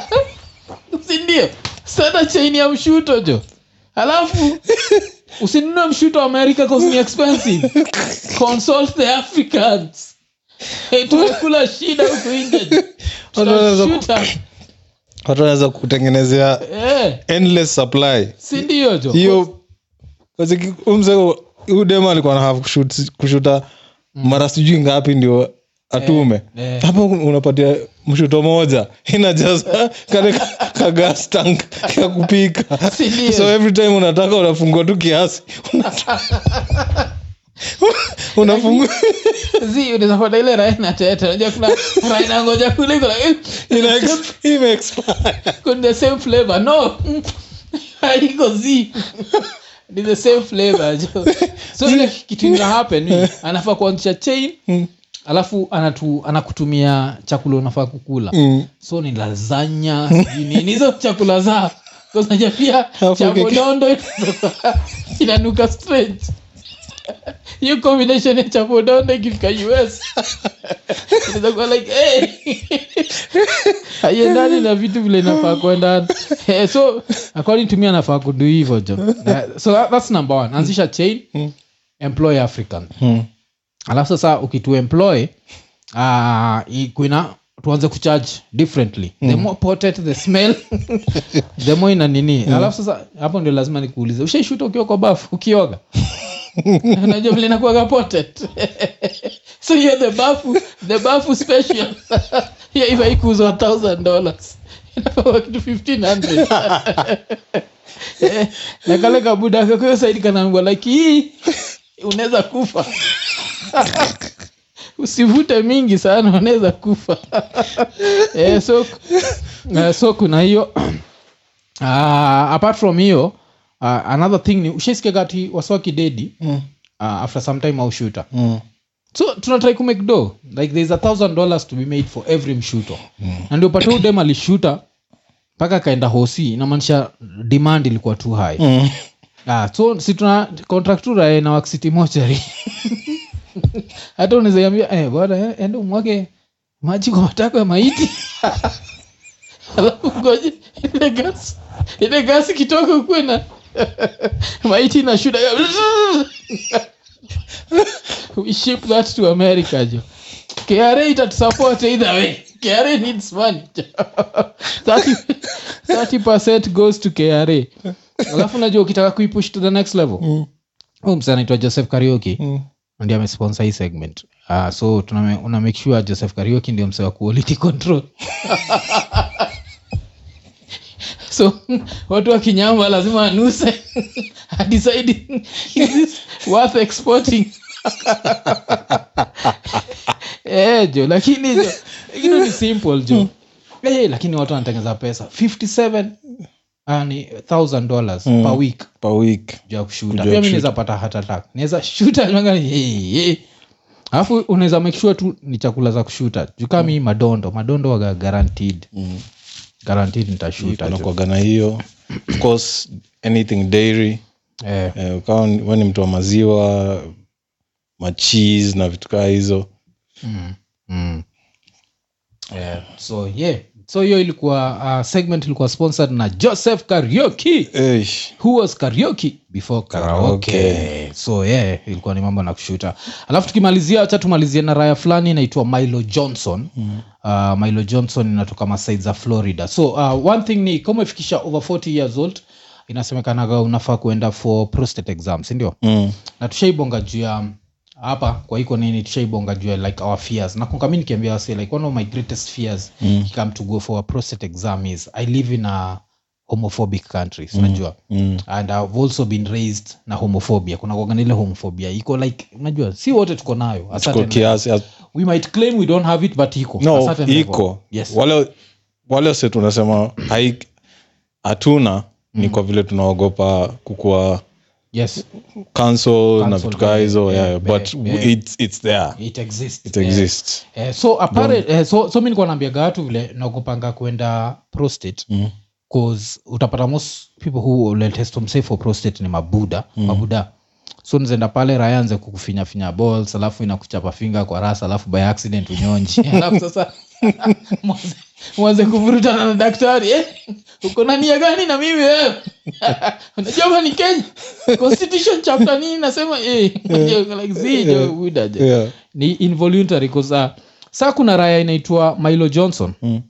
<laughs> Sindio stata chain ya mshuto jo. Alafu <laughs> usinunue mshuto wa america cause ni expensive. Consult the africans. <laughs> Hey, shida huku nje jo. Watu wanaweza kutengenezea Eh, endless supply. Si jo hiyo umse udema alikuwa na kushuta, kushuta mara sijui ngapi ndio atume. Eh. hapo unapatia mshuto moja inajaza kale ka- ka ya kupika. So every time unataka unafungua tu kiasi <laughs> <laughs> unafungua. Zi ile raina tete. Unajua kuna raina ngoja kule kuna ina ex- ime expire. kuna the same flavor. No. <laughs> Haiko zi ni the same flavor jo. So ile <laughs> kitu ina happen anafaa kuanzisha chain alafu anatu, anakutumia chakula unafaa kukula. Mm. so ni lazanya sijui hizo chakula za naja pia Alafu inanuka strange <laughs> hiyo combination ya chapodondo ikifika us inaweza <laughs> like hey. <laughs> haiendani na vitu vile inafaa kuendana. Eh, so according to me anafaa kudu hivyo jo Eh, so that, that's number one. Anzisha chain employ african. Mm. alafu sasa ukituemploy uh, kuina tuanze kucharge differently. The more potent the smell the more ina nini. Alafu sasa hapo ndio lazima nikuulize ushaishuta ukiwa kwa bafu ukioga <laughs> unajua vile nakuaga potent. <laughs> So hiyo the bafu the bafu special. <laughs> Hiyo iva ikuuzwa thousand dollars. 1500 Eh, unaweza kufa. Usivute mingi sana unaweza kufa. Eh, so, uh, so kuna hiyo uh, <clears throat> apart from hiyo uh, another thing ni ushaisikia kati waswaki dedi Mm. uh, after some time au shooter Mm. so tunatrai kumake do like thereis a thousand dollars to be made for every mshuto mm. na ndio pate udem alishuta mpaka akaenda hosi inamaanisha demand ilikuwa too high Mm. ah, so si tuna eh, na waksiti mochari hata unawezaambia eh, bwana eh, ende umwake maji kwa matako ya maiti <laughs> alafu ngoje ile gasi ile gasi kitoka ukuwe na maiti na shuda we ship that to america jo. Kra itatusupport either way. Kra needs money 30 30% <laughs> goes to kra alafu najua ukitaka kuipush to the next level. Mm. huu msa anaitwa joseph karioki. Mm. ndio amesponsor hii segment. Uh, so tuna, una make sure joseph karioki ndio mse wa quality control <laughs> so <laughs> watu wa kinyamba lazima anuse <laughs> adecide <laughs> is this worth exporting? Eh, jo lakini jo lakini ni simple jo eh, lakini watu wanatengeza pesa. 57 uh, ni thousand dollars Mm. per week. Per week. Ya kushuta pia mi naweza pata heart attack. Naweza shuta nanga ni- hey, hey. alafu unaweza make sure tu ni chakula za kushuta juu kama mm. madondo madondo waga guaranteed. Mm. Guaranteed nitashuta hiyo. Of course anything dairy. Eh, eh, ukawa we ni mtu wa maziwa machis na vitu kaa hizo. Mm, mm. Eh, so yeah so hiyo ilikuwa uh, segment ilikuwa sponsored na joseph karioki Eish. who was karioki before karaoke okay. so yeah ilikuwa ni mambo na kushuta alafu tukimalizia hacha tumalizie na raya fulani inaitwa milo johnson mm. uh, milo johnson inatoka masaid za florida so uh, one thing ni kama umefikisha over 40 years old inasemekanaga unafaa kuenda for prostate exam sindio Mm. na tushaibonga juu ya hapa kwa iko nini tushaibonga juu like our fears. Nakunga mi nikiambia wase like one of my greatest fears Mm. come to go for a prostate exam is i live in a homophobic countries mm. najua Mm. and i've also been raised na homophobia. Kuna kuwaga homophobia? Iko like unajua si wote tuko nayo. Kiasi we might claim we don't have it but iko. No iko. Yes. Wale wale wase tunasema hatuna ni kwa vile tunaogopa kukua yes. Council na vitu kaa hizo yeah, but be- it's, it's there. It exists it exists. So apare, so, so mi nikuwa naambiaga watu vile nakupanga kwenda prostate Mm. cause utapata most people who will test them say for prostate ni mabuda mm. mabuda. So nzenda pale raya anze kukufinyafinya balls alafu inakuchapa finga kwa rasa alafu by accident unyonji. <laughs> Alafu sasa <laughs> mwanze kuvurutana na daktari eh? uko na nia gani na mimi wewe <laughs> unajua hapa ni kenya constitution chapter nini nasema eh, like zi, jo, yeah. ni involuntary cause uh, saa kuna raya inaitwa milo johnson mm.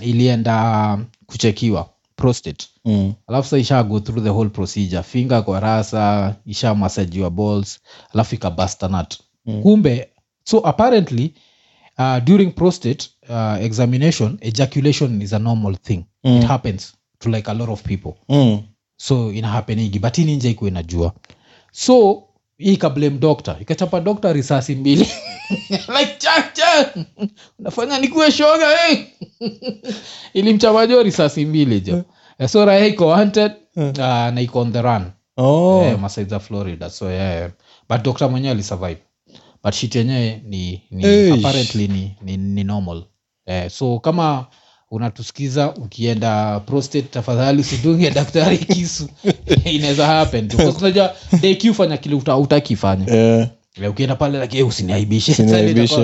ilienda kuchekiwa prostate Mm. alafu sa isha go through the whole procedure finger kwa rasa isha masajiwa balls alafu ikabastanat mm. kumbe so apparently uh, during prostate uh, examination ejaculation is a normal thing. Mm. it happens to like a lot of people. Mm. so inahapenigi but ini nje iko inajua so hii ikablame doctor. Ikachapa doctor risasi mbili. <laughs> Like chak unafanya nikuwe shoga <laughs> hey. ilimchapa jo risasi mbili jo. Eh, so raya iko wanted uh, na iko on the run. Oh. eh, masaiza florida. So yeah. but doctor mwenyewe alisurvive. But shit yenyewe ni, ni Eish. apparently ni, ni, ni normal. eh, so kama unatusikiza ukienda prostate tafadhali usidunge <laughs> daktari kisu. Inaweza happen. <laughs> Unajua dq fanya kile uta- utakifanya. Eh, Eh, ukienda pale eh, usiniaibishe.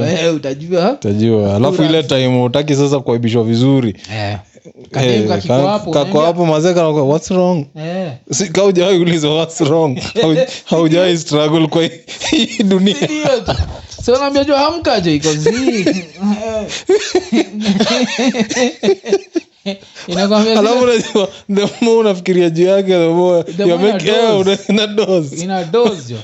Eh, utajua. Alafu ile time utaki sasa kuaibishwa vizuri. Eh, Eh, hapo kako hapo Eh. Ulizwa haujawai <laughs> struggle kwa hii dunia So naambia jo hamka jo iko <laughs> alafu unajua the unafikiria juu yake the more The you're more making- ina dose. una- <laughs> ina dose. ina dose jo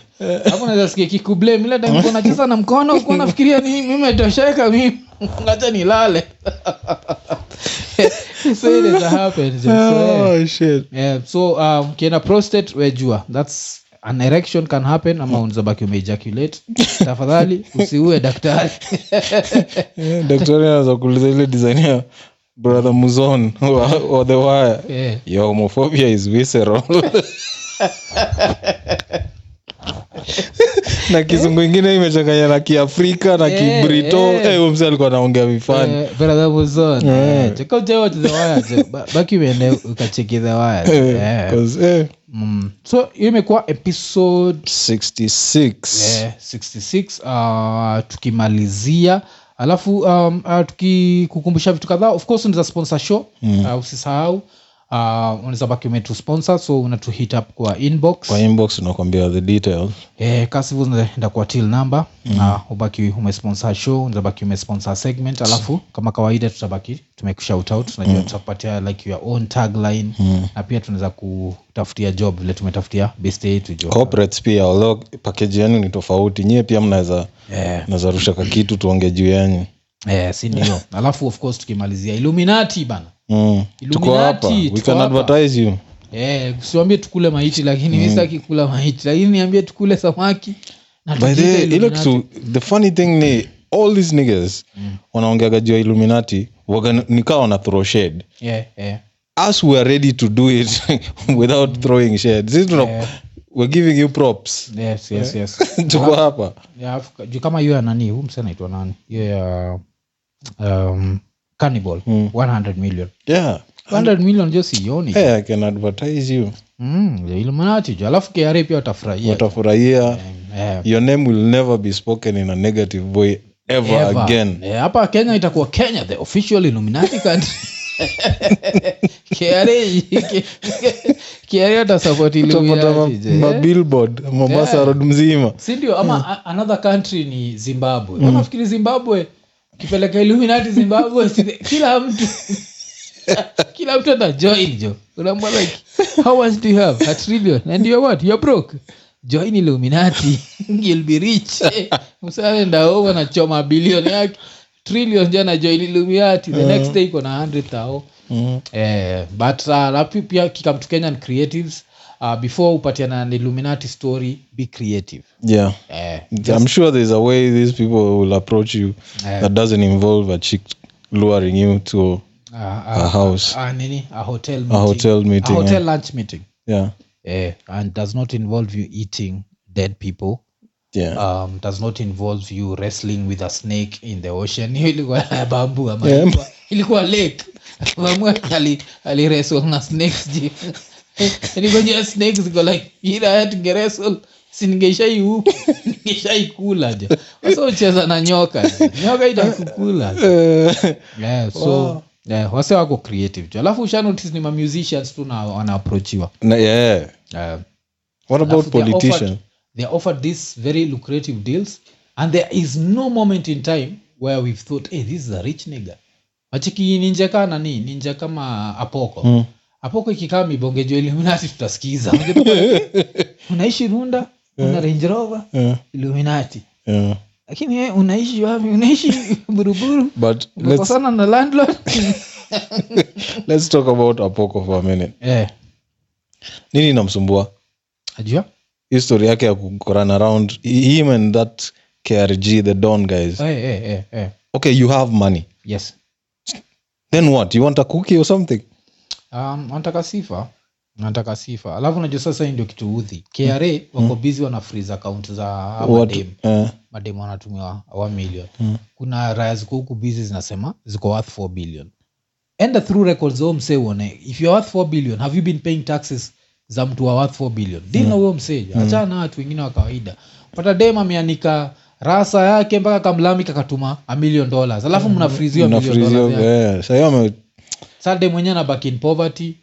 hapo <laughs> naweza sikia kikublame ile time uko na mkono uko nafikiria ni mimi nimetosheka mimi ngacha nilale so it is happen so, eh. Oh, shit. yeah, so um, kienda prostate wejua thats an erection can happen ama unzabaki umeejaculate. <laughs> Tafadhali usiue daktari. Eh, daktari anaweza kuuliza ile design ya brother muzon wa the wire. Yeah. your homophobia is visceral <laughs> na kizungu ingine imechanganya na kiafrika na Eh, kibrito eh. Eh, mzee alikuwa anaongea vifani Eh, brother Muzon, Yeah. eh, cheka uje watch the wire, je. Ba- baki uende ukacheki the wire Eh, Eh. 'cause, eh, Mm. so hiyo imekuwa episode 66 eh, 66 uh, tukimalizia alafu um, uh, tukikukumbusha vitu kadhaa of course unaweza sponsor show mm. uh, usisahau uh, unaweza baki umetu sponsor so unatu hit up kwa inbox kwa inbox unakwambia the details eh, kasivu unaenda kwa till number mm. na ubaki umesponsor show unaweza baki umesponsor segment alafu kama kawaida tutabaki tumekushout out tunajua mm. tutakupatia like your own tagline mm. na pia tunaweza kutafutia job vile tumetafutia best yetu job corporates pia although package yenu ni tofauti nyie pia mnaweza yeah. mnaweza rusha ka kitu tuonge juu yenu eh, si ndio <laughs> alafu of course tukimalizia illuminati bana mm. tuko hapa we tuko can hapa. advertise you eh, siwambie tukule maiti lakini mm. sitaki kula maiti lakini niambie tukule samaki na by tujiite ile Illuminati. kitu the funny thing ni all these niggas wanaongeaga juu ya illuminati waga nikaa wana throw shade yeah, yeah. us we are ready to do it <laughs> without throwing shade sisi tuna Yeah. we're giving you props yes, yes, yes. <laughs> tuko hapa Ya, Afrika- juu kama hiyo ya nani huu msee anaitwa nani hiyo ya um, cannibal. 100 million. Yeah. 100 million jo sioni. Hey, i can advertise you. Mm, illuminati jo alafu kra pia watafurahia. Watafurahia. Eh, your name will never be spoken in a negative way ever, ever. again. Eh, hapa kenya itakuwa kenya the official illuminati country. <laughs> <laughs> Mombasa Yeah. road mzima. Si ndio? Ama a- another country ni zimbabwe. Mm. nafikiri zimbabwe ukipeleka illuminati zimbabwe kila mtu. <laughs> Kila mtu ana join jo. Unaambia like how much do you have? A trillion. And you're what? You're broke. Join illuminati. <laughs> You'll be rich. <laughs> Msaenda over na choma bilioni yake. Trillion jana join illuminati. The next day iko na 100 thao mm. eh, but uh, lapi pia kikam to kenyan creatives uh, before upatiana an illuminati story be creative. Yeah. Eh, i'm sure there's a way these people will approach you uh, that doesn't involve a chick luring you to uh, a house. uh, nini? A hotel a hotel meeting a hotel yeah. lunch meeting. Yeah. Uh, and does not involve you eating dead people. Yeah. Um, does not involve you wrestling with a snake in the ocean. <laughs> Hiyo ilikuwa bambu ama Yeah. ilikuwa, ilikuwa lake. <laughs> Mamwe ali ali wrestle na snakes <laughs> ji <laughs> nigonjea snakes ziko like ila ya tungerestle siningeshai huku <laughs> ningeshai kula je wasa ucheza na nyoka nyoka itakukula. <laughs> Yeah, so yeah, wase wako creative jo alafu usha ni ma musicians tu na wanaapproachiwa na- yeah. Uh, what about offered- they are offered these very lucrative deals and there is no moment in time where we've thought hey, this is a rich nigger machiki ninja kaa nani? Ninja kama apoko. Mm. Apoko ikikaa mibongejo illuminati <laughs> tutasikiza unaishi runda una range rover yeah illuminati. Yeah lakini we unaishi wapi? Unaishi <laughs> buruburu but umekosana na landlord. <laughs> Let's talk about apoko for a minute. Yeah. nini inamsumbua? Ajua? History yake ya kuran around him and that krg the don guys. Hey, hey, hey, hey. okay you have money. Yes. Then what? You want a cookie or something um, wanataka sifa. Nataka sifa. Alafu najua sasa hii ndio kitu udhi kra wako bizi wana freeze account za hawa madem. Uh, madem wanatumiwa wa million. Kuna raya ziko huku bizi zinasema ziko worth 4 billion. Enda through records zo msee uone. If you're worth 4 billion have you been paying taxes za mtu wa worth 4 billion? Dina huyo msee. Achana na watu wengine wa kawaida. Pata dem ameanika rasa yake mpaka kamlami akatuma a million dollars. Alafu mna freeze hiyo million dollars yake. mnafrizio sahiyo sade mwenyewe na back in poverty.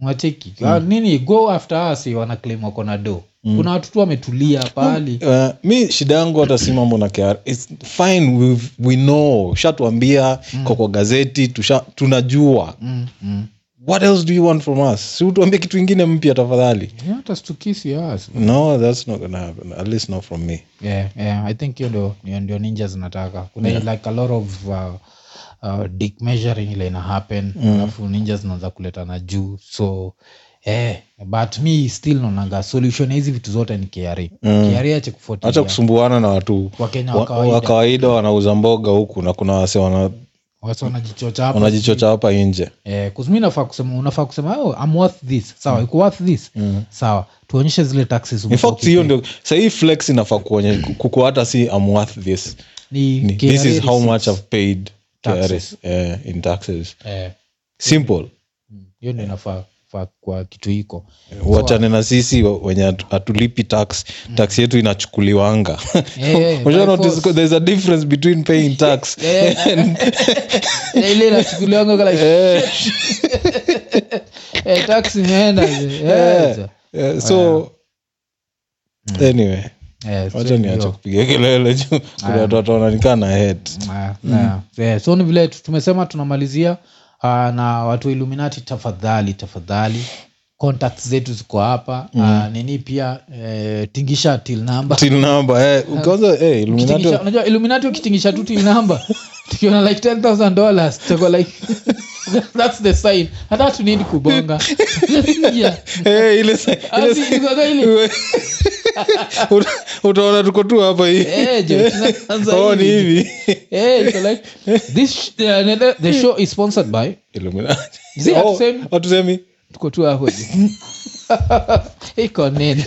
Unacheki Ah, nini go after us wana claim wako na do. Kuna watu tu wametulia pahali. Uh, mi shida yangu hata si mambo na kr It's fine we've, we know. Shatuambia mm. kwa kwa gazeti tusha, tunajua. Mm, mm. what else do you want from us? Si utuambie kitu ingine mpya tafadhali. Yeah, no that's not gonna happen at least not from me. Yeah, yeah, i think hiyo ndio ninja zinataka. Kuna like a lot of uh, uh, dick measuring ile ina happen alafu ninja zinaanza kuletana juu. So eh, but mi still naonanga solution ya hizi vitu zote ni KRA mm. KRA ache hacha acha kusumbuana na watu wakenya wa, wa kawaida. wa kawaida wanauza mboga huku na kuna wase wana- wanajichocha hapa. nje. Eh, kuzumi nafaa kusema unafaa kusema oh, I'm worth this. Sawa iko worth this? Sawa tuonyeshe zile taxes in fact hiyo ndio sahii flex inafaa kuonyesha kuku hata si I'm worth this. Ni Ni, this is how much. I've paid Eh, in taxes. Eh, simple. hiyo ndio inafaa faa kwa kitu hiko. Wachane na sisi wenye hatulipi tax. Tax yetu inachukuliwanga. <laughs> Eh, <laughs> Unajua by notice force. there's a difference between paying tax <laughs> Eh, eh, ile inachukuliwanga kala eh, tax imeenda. Je. Eh, za- Eh, so anyway. eh, wacha niache kupiga kelele juu. Kuna watu wataonanikaa na head. Ah, ah. Eh, so ni vile tumesema tunamalizia uh, na watu wa illuminati tafadhali tafadhali. Contact zetu ziko hapa. Ah, nini pia eh, tingisha till number. Till number eh eh Illuminati Ukitingisha- unajua illuminati ukitingisha tu till number <laughs> tukiona like 10000 dollars tuko like <laughs> that's the sign. Hata tunidi kubonga. <laughs> Yeah. eh ile sa- ile Asi, <laughs> utaona tuko tu hapa <laughs> oh hivi. the, show is sponsored by Oh, hatusemi tuko tu hapo <laughs> iko nini.